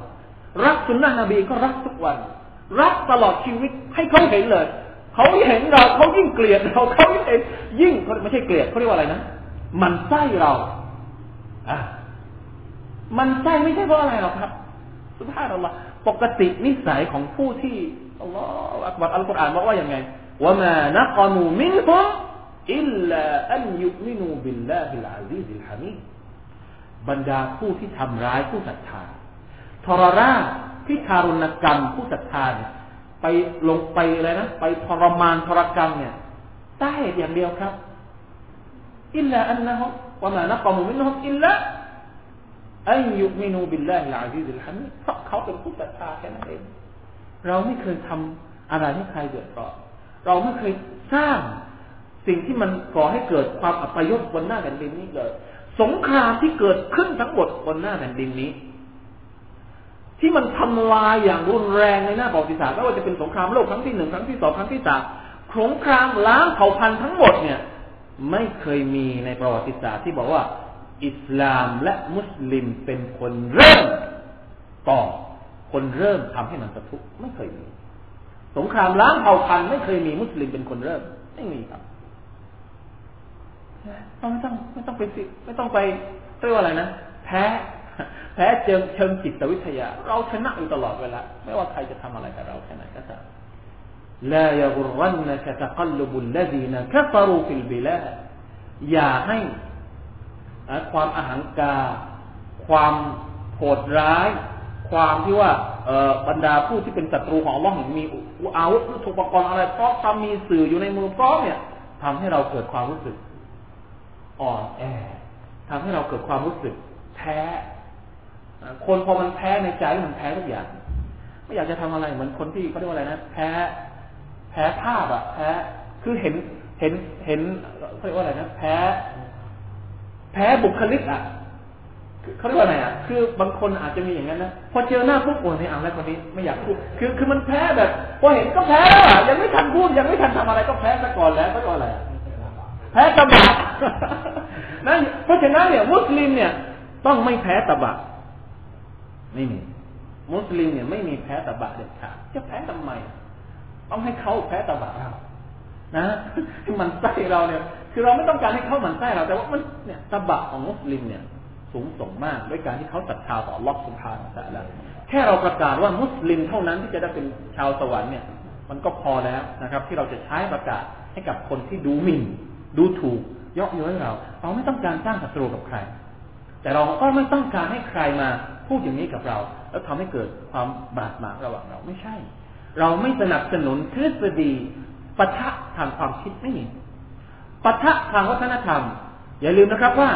รักสุนนะนบีก็รักทุกวัน รักตลอดชีวิตให้เขาเห็นเลย เขาเห็นเราเขายิ่งเกลียดเราเขาเห็นยิ่งเขาไม่ใช่เกลียดเขาเรียกว่าอะไรนะมันไส้เราอะมันไส้ไม่ใช่เพราะอะไรหรอกครับ สุภาพอัลลอฮ์ปกตินิสัยของผู้ที่อัลลอฮฺอักบัรอัลกุรอานบอกว่าอย่างไงว่ามานักมูมินฮุมอิลลาอันยุมินูบิลลาฮิลอาซีซิลฮามีดบรรดาผู้ที่ทำร้ายผู้ศรัทธาทรราที่ทารุณกรรมผู้ศรัทธาเนี่ย ไปลงไปอะไรนะไปทรมานทรกรรมเนี่ยใต้เหตุอย่างเดียวครับอิลลาอันนะฮุวะมานักมุมินฮุมอิลลาอันยุมินูบิลลาฮิลอาซีซิลฮามิเพราะเขาเป็นผู้ศรัทธาแค่นั้นเองเราไม่เคยทำอะไรให้ใครเดือดร้อนเราไม่เคยสร้างสิ่งที่มันก่อให้เกิดความอัปยศบนหน้าแผ่นดินนี้เลย สงครามที่เกิดขึ้นทั้งหมดบนหน้าแผ่นดินนี้ ที่มันทำลายอย่างรุนแรงในหน้าประวัติศาสตร์ไม่ว่าจะเป็นสงครามโลกครั้งที่หนึ่งครั้งที่สองครั้งที่สามสงครามล้างเผ่าพันธุ์ทั้งหมดเนี่ย ไม่เคยมีในประวัติศาสตร์ที่บอกว่า อิสลามและมุสลิมเป็นคนเริ่มต่อคนเริ่มทำให้มันสะทุกไม่เคยมี สงครามล้างเผ่าพันธุ์ไม่เคยมีมุสลิมเป็นคนเริ่ม ไม่มีครับไม่ต้องไม่ต้องไปสิไม่ต้องไปเรียกว่าอะไรนะแพ้ แพ้เจิงเชิงจิตวิทยา เราชนะอยู่ตลอดเวลาไม่ว่าใครจะทำอะไรกับเราแค่ไหนก็ตามลายบุรันนะตะกัลบุลลดีนะแค่ฟารูฟิลบิลาอย่าให้ความอาหังกา ความโหดร้าย ความที่ว่าบรรดาผู้ที่เป็นศัตรูของล่องมีอาวุธทุปกรณ์อะไรพร้อมทำมีสื่ออยู่ในมือพร้อมเนี่ย ทำให้เราเกิดความรู้สึกอ่อนแอทำให้เราเกิดความรู้สึกแท้ คนพอมันแพ้ในใจมันแพ้ทุกอย่าง ไม่อยากจะทำอะไรเหมือนคนที่เขาเรียกว่าอะไรนะแพ้ แพ้ภาพอะแพ้คือเห็นเห็นเห็นเขาเรียกว่าอะไรนะแพ้ แพ้บุคลิกอะเขาเรียกว่าไงอะ คือบางคนอาจจะมีอย่างนั้นนะ พอเจอหน้าปุ๊บโอ้ยเอาแล้วคนนี้ไม่อยากพูด คือคือมันแพ้แบบพอเห็นก็แพ้แล้วอะ ยังไม่ทันพูดยังไม่ทันทำอะไรก็แพ้ซะก่อนแล้วก็อะไร แพ้ตบะนั่นเพราะฉะนั้นเนี่ยมุสลิมเนี่ย ต้องไม่แพ้ตบะ ไม่มี มุสลิมเนี่ยไม่มีแพ้ตบะเด็ดขาดจะแพ้ทำไมต้องให้เขาแพ้ตบะเรานะมันไส้เราเนี่ย คือเราไม่ต้องการให้เขามันไส้เรา แต่ว่ามันเนี่ยตบะของมุสลิมเนี่ยสูงส่งมากด้วยการที่เขาศรัทธาต่อลอกสุภาแต่ละแค่เราประกาศว่ามุสลิมเท่านั้นที่จะได้เป็นชาวสวรรค์เนี่ย มันก็พอแล้วนะครับ ที่เราจะใช้ประกาศให้กับคนที่ดูหมิ่น ดูถูกเยาะเย้ยเรา เราไม่ต้องการสร้างศัตรูกับใคร แต่เราก็ไม่ต้องการให้ใครมา พูดอย่างนี้กับเรา แล้วทำให้เกิดความบาดหมางระหว่างเราไม่ใช่ เราไม่สนับสนุนทฤษฎีปะทะทางความคิดไม่มีปะทะทางวัฒนธรรม อย่าลืมนะครับว่า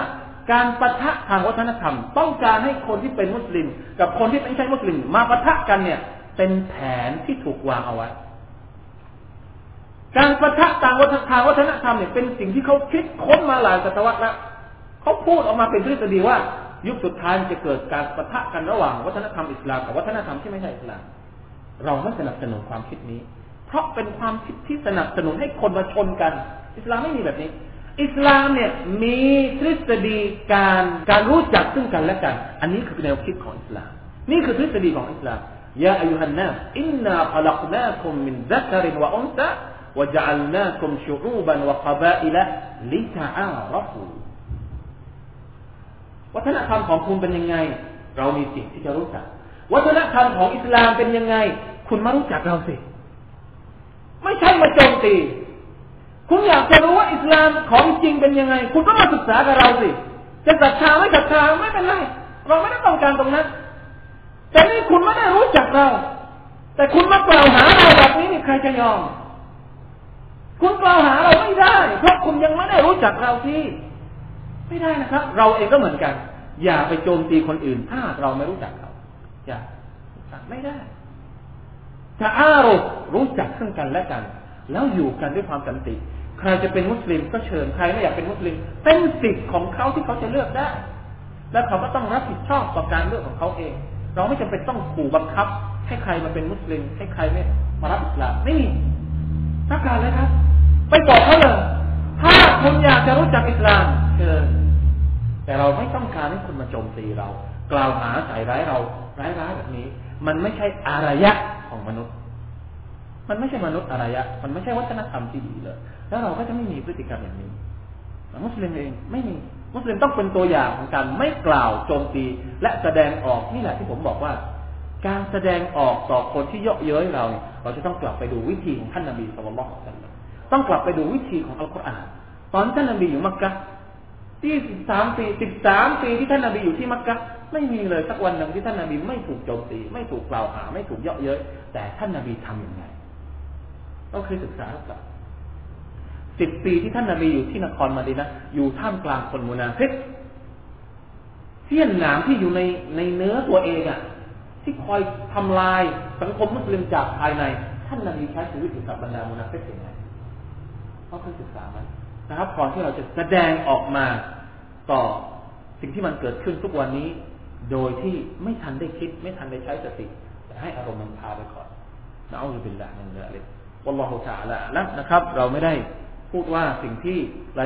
การปะทะทางวัฒนธรรม ต้องการให้คนที่เป็นมุสลิม กับคนที่ไม่ใช่มุสลิม มาปะทะกันเนี่ย เป็นแผนที่ถูกวางเอาไว้การปะทะทางวัฒนทางวัฒนธรรมเนี่ยเป็นสิ่งที่เขาคิดค้นมาหลายศตวรรษแล้วเขาพูดออกมาเป็นทฤษฎีว่า ยุคสุดท้ายจะเกิดการปะทะกันระหว่าง วัฒนธรรมอิสลามกับวัฒนธรรมที่ไม่ใช่อิสลาม เราไม่สนับสนุนความคิดนี้ เพราะเป็นความคิดที่สนับสนุนให้คนมาชนกัน อิสลามไม่มีแบบนี้อิสลามเนี่ยมีทฤษฎีการการรู้จักซึ่งกันและกัน อันนี้คือแนวคิดของอิสลาม นี่คือทฤษฎีของอิสลามยาอายุฮันนัสอินนาขลักนาคุมมินซักรินวะอุนซะ وجعلناكم شعوبا وقبائل لتعارفوا วัฒนธรรมของคุณเป็นยังไง เรามีสิ่งที่จะรู้จัก วัฒนธรรมของอิสลามเป็นยังไง คุณมารู้จักเราสิ ไม่ใช่มาโจมตี คุณอยากจะรู้ว่าอิสลามของจริงเป็นยังไง คุณก็มาศึกษากับเราสิ จะศรัทธาไม่ศรัทธาไม่เป็นไร เราไม่ได้ต้องการตรงนั้น แต่นี่คุณไม่ได้รู้จักเรา แต่คุณมากล่าวหาเราแบบนี้นี่ใครจะยอม คุณกล่าวหาเราไม่ได้ เพราะคุณยังไม่ได้รู้จักเราที่ ไม่ได้นะครับ เราเองก็เหมือนกัน อย่าไปโจมตีคนอื่น ถ้าเราไม่รู้จักเขาอย่าไม่ได้จะอารมรู้จักซึ่งกันและกัน แล้วอยู่กันด้วยความสันติ ใครจะเป็นมุสลิมก็เชิญใครไม่อยากเป็นมุสลิมเป็นสิทธิ์ของเขาที่เขาจะเลือกได้ และเขาก็ต้องรับผิดชอบต่อการเลือกของเขาเอง เราไม่จำเป็นต้องขู่บังคับ ให้ใครมาเป็นมุสลิมให้ใครไม่มารับอิสลามไม่มีประกาศเลยครับ ไปบอกเขาเลย ถ้าคุณอยากจะรู้จักอิสลามเชิญแต่เราไม่ต้องการให้คุณมาโจมตีเรา กล่าวหาใส่ร้ายเราร้ายๆแบบนี้ มันไม่ใช่อารยะของมนุษย์ มันไม่ใช่มนุษย์อารยะ มันไม่ใช่วัฒนธรรมที่ดีเลย แล้วเราก็จะไม่มีพฤติกรรมอย่างนี้มุสลิมเองไม่มีมุสลิมต้องเป็นตัวอย่างของการไม่กล่าวโจมตี และแสดงออกนี่แหละที่ผมบอกว่า การแสดงออกต่อคนที่เยาะเย้ยเราเราจะต้องกลับไปดูวิธีของท่านนบีสุลต่านละ ต้องกลับไปดูวิธีของอัลกุรอาน ตอนท่านนบีอยู่มักกะที่สิบสามปีสิบสามปีที่ท่านนบีอยู่ที่มักกะไม่มีเลยสักวันหนึ่งที่ท่านนบีไม่ถูกโจมตี ไม่ถูกกล่าวหา ไม่ถูกเยาะเย้ยแต่ท่านนบีทํำยังไงต้องเคยศึกษาหรือเปล่าสิบปีที่ท่านนบีอยู่ที่นครมาดีนะอยู่ท่ามกลางคนมุนาฟิกเสี้ยนหนามที่อยู่ในในเนื้อตัวเองอะ่ะ ที่คอยทำลายสังคมมุสลิมจากภายใน ท่านนบีใช้ชีวิตอยู่กับบรรดามุนาฟิกยังไง เขาเคยศึกษาไหมนะครับก่อนที่เราจะแสดงออกมาต่อสิ่งที่มันเกิดขึ้นทุกวันนี้ โดยที่ไม่ทันได้คิด ไม่ทันได้ใช้สติแต่ให้อารมณ์มันพาไปก่อนนะอัลลอฮฺบิลลาห์นั่นเลยวัลลอฮฺตาละแล้วนะครับ เราไม่ได้พูดว่าสิ่งที่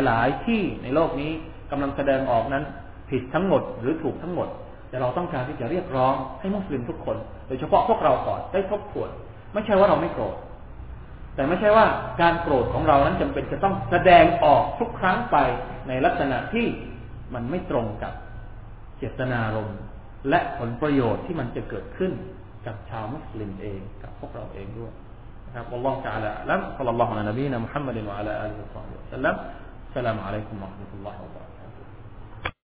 หลาย ๆ ที่ในโลกนี้กำลังแสดงออกนั้น ผิดทั้งหมดหรือถูกทั้งหมด แต่เราต้องการที่จะเรียกร้องให้มุสลิมทุกคน โดยเฉพาะพวกเราก่อนได้ทบทวน ไม่ใช่ว่าเราไม่โกรธ แต่ไม่ใช่ว่าการโกรธของเรานั้นจำเป็นจะต้องแสดงออกทุกครั้งไปในลักษณะที่มันไม่ตรงกับเจตนารมณ์และผลประโยชน์ที่มันจะเกิดขึ้นกับชาวมุสลิมเองกับพวกเราเองด้วยนะครับ والله تعالى أعلم صلى الله على نبينا محمد وعلى آله وصحبه وسلم السلام عليكم ورحمة الله وبركاته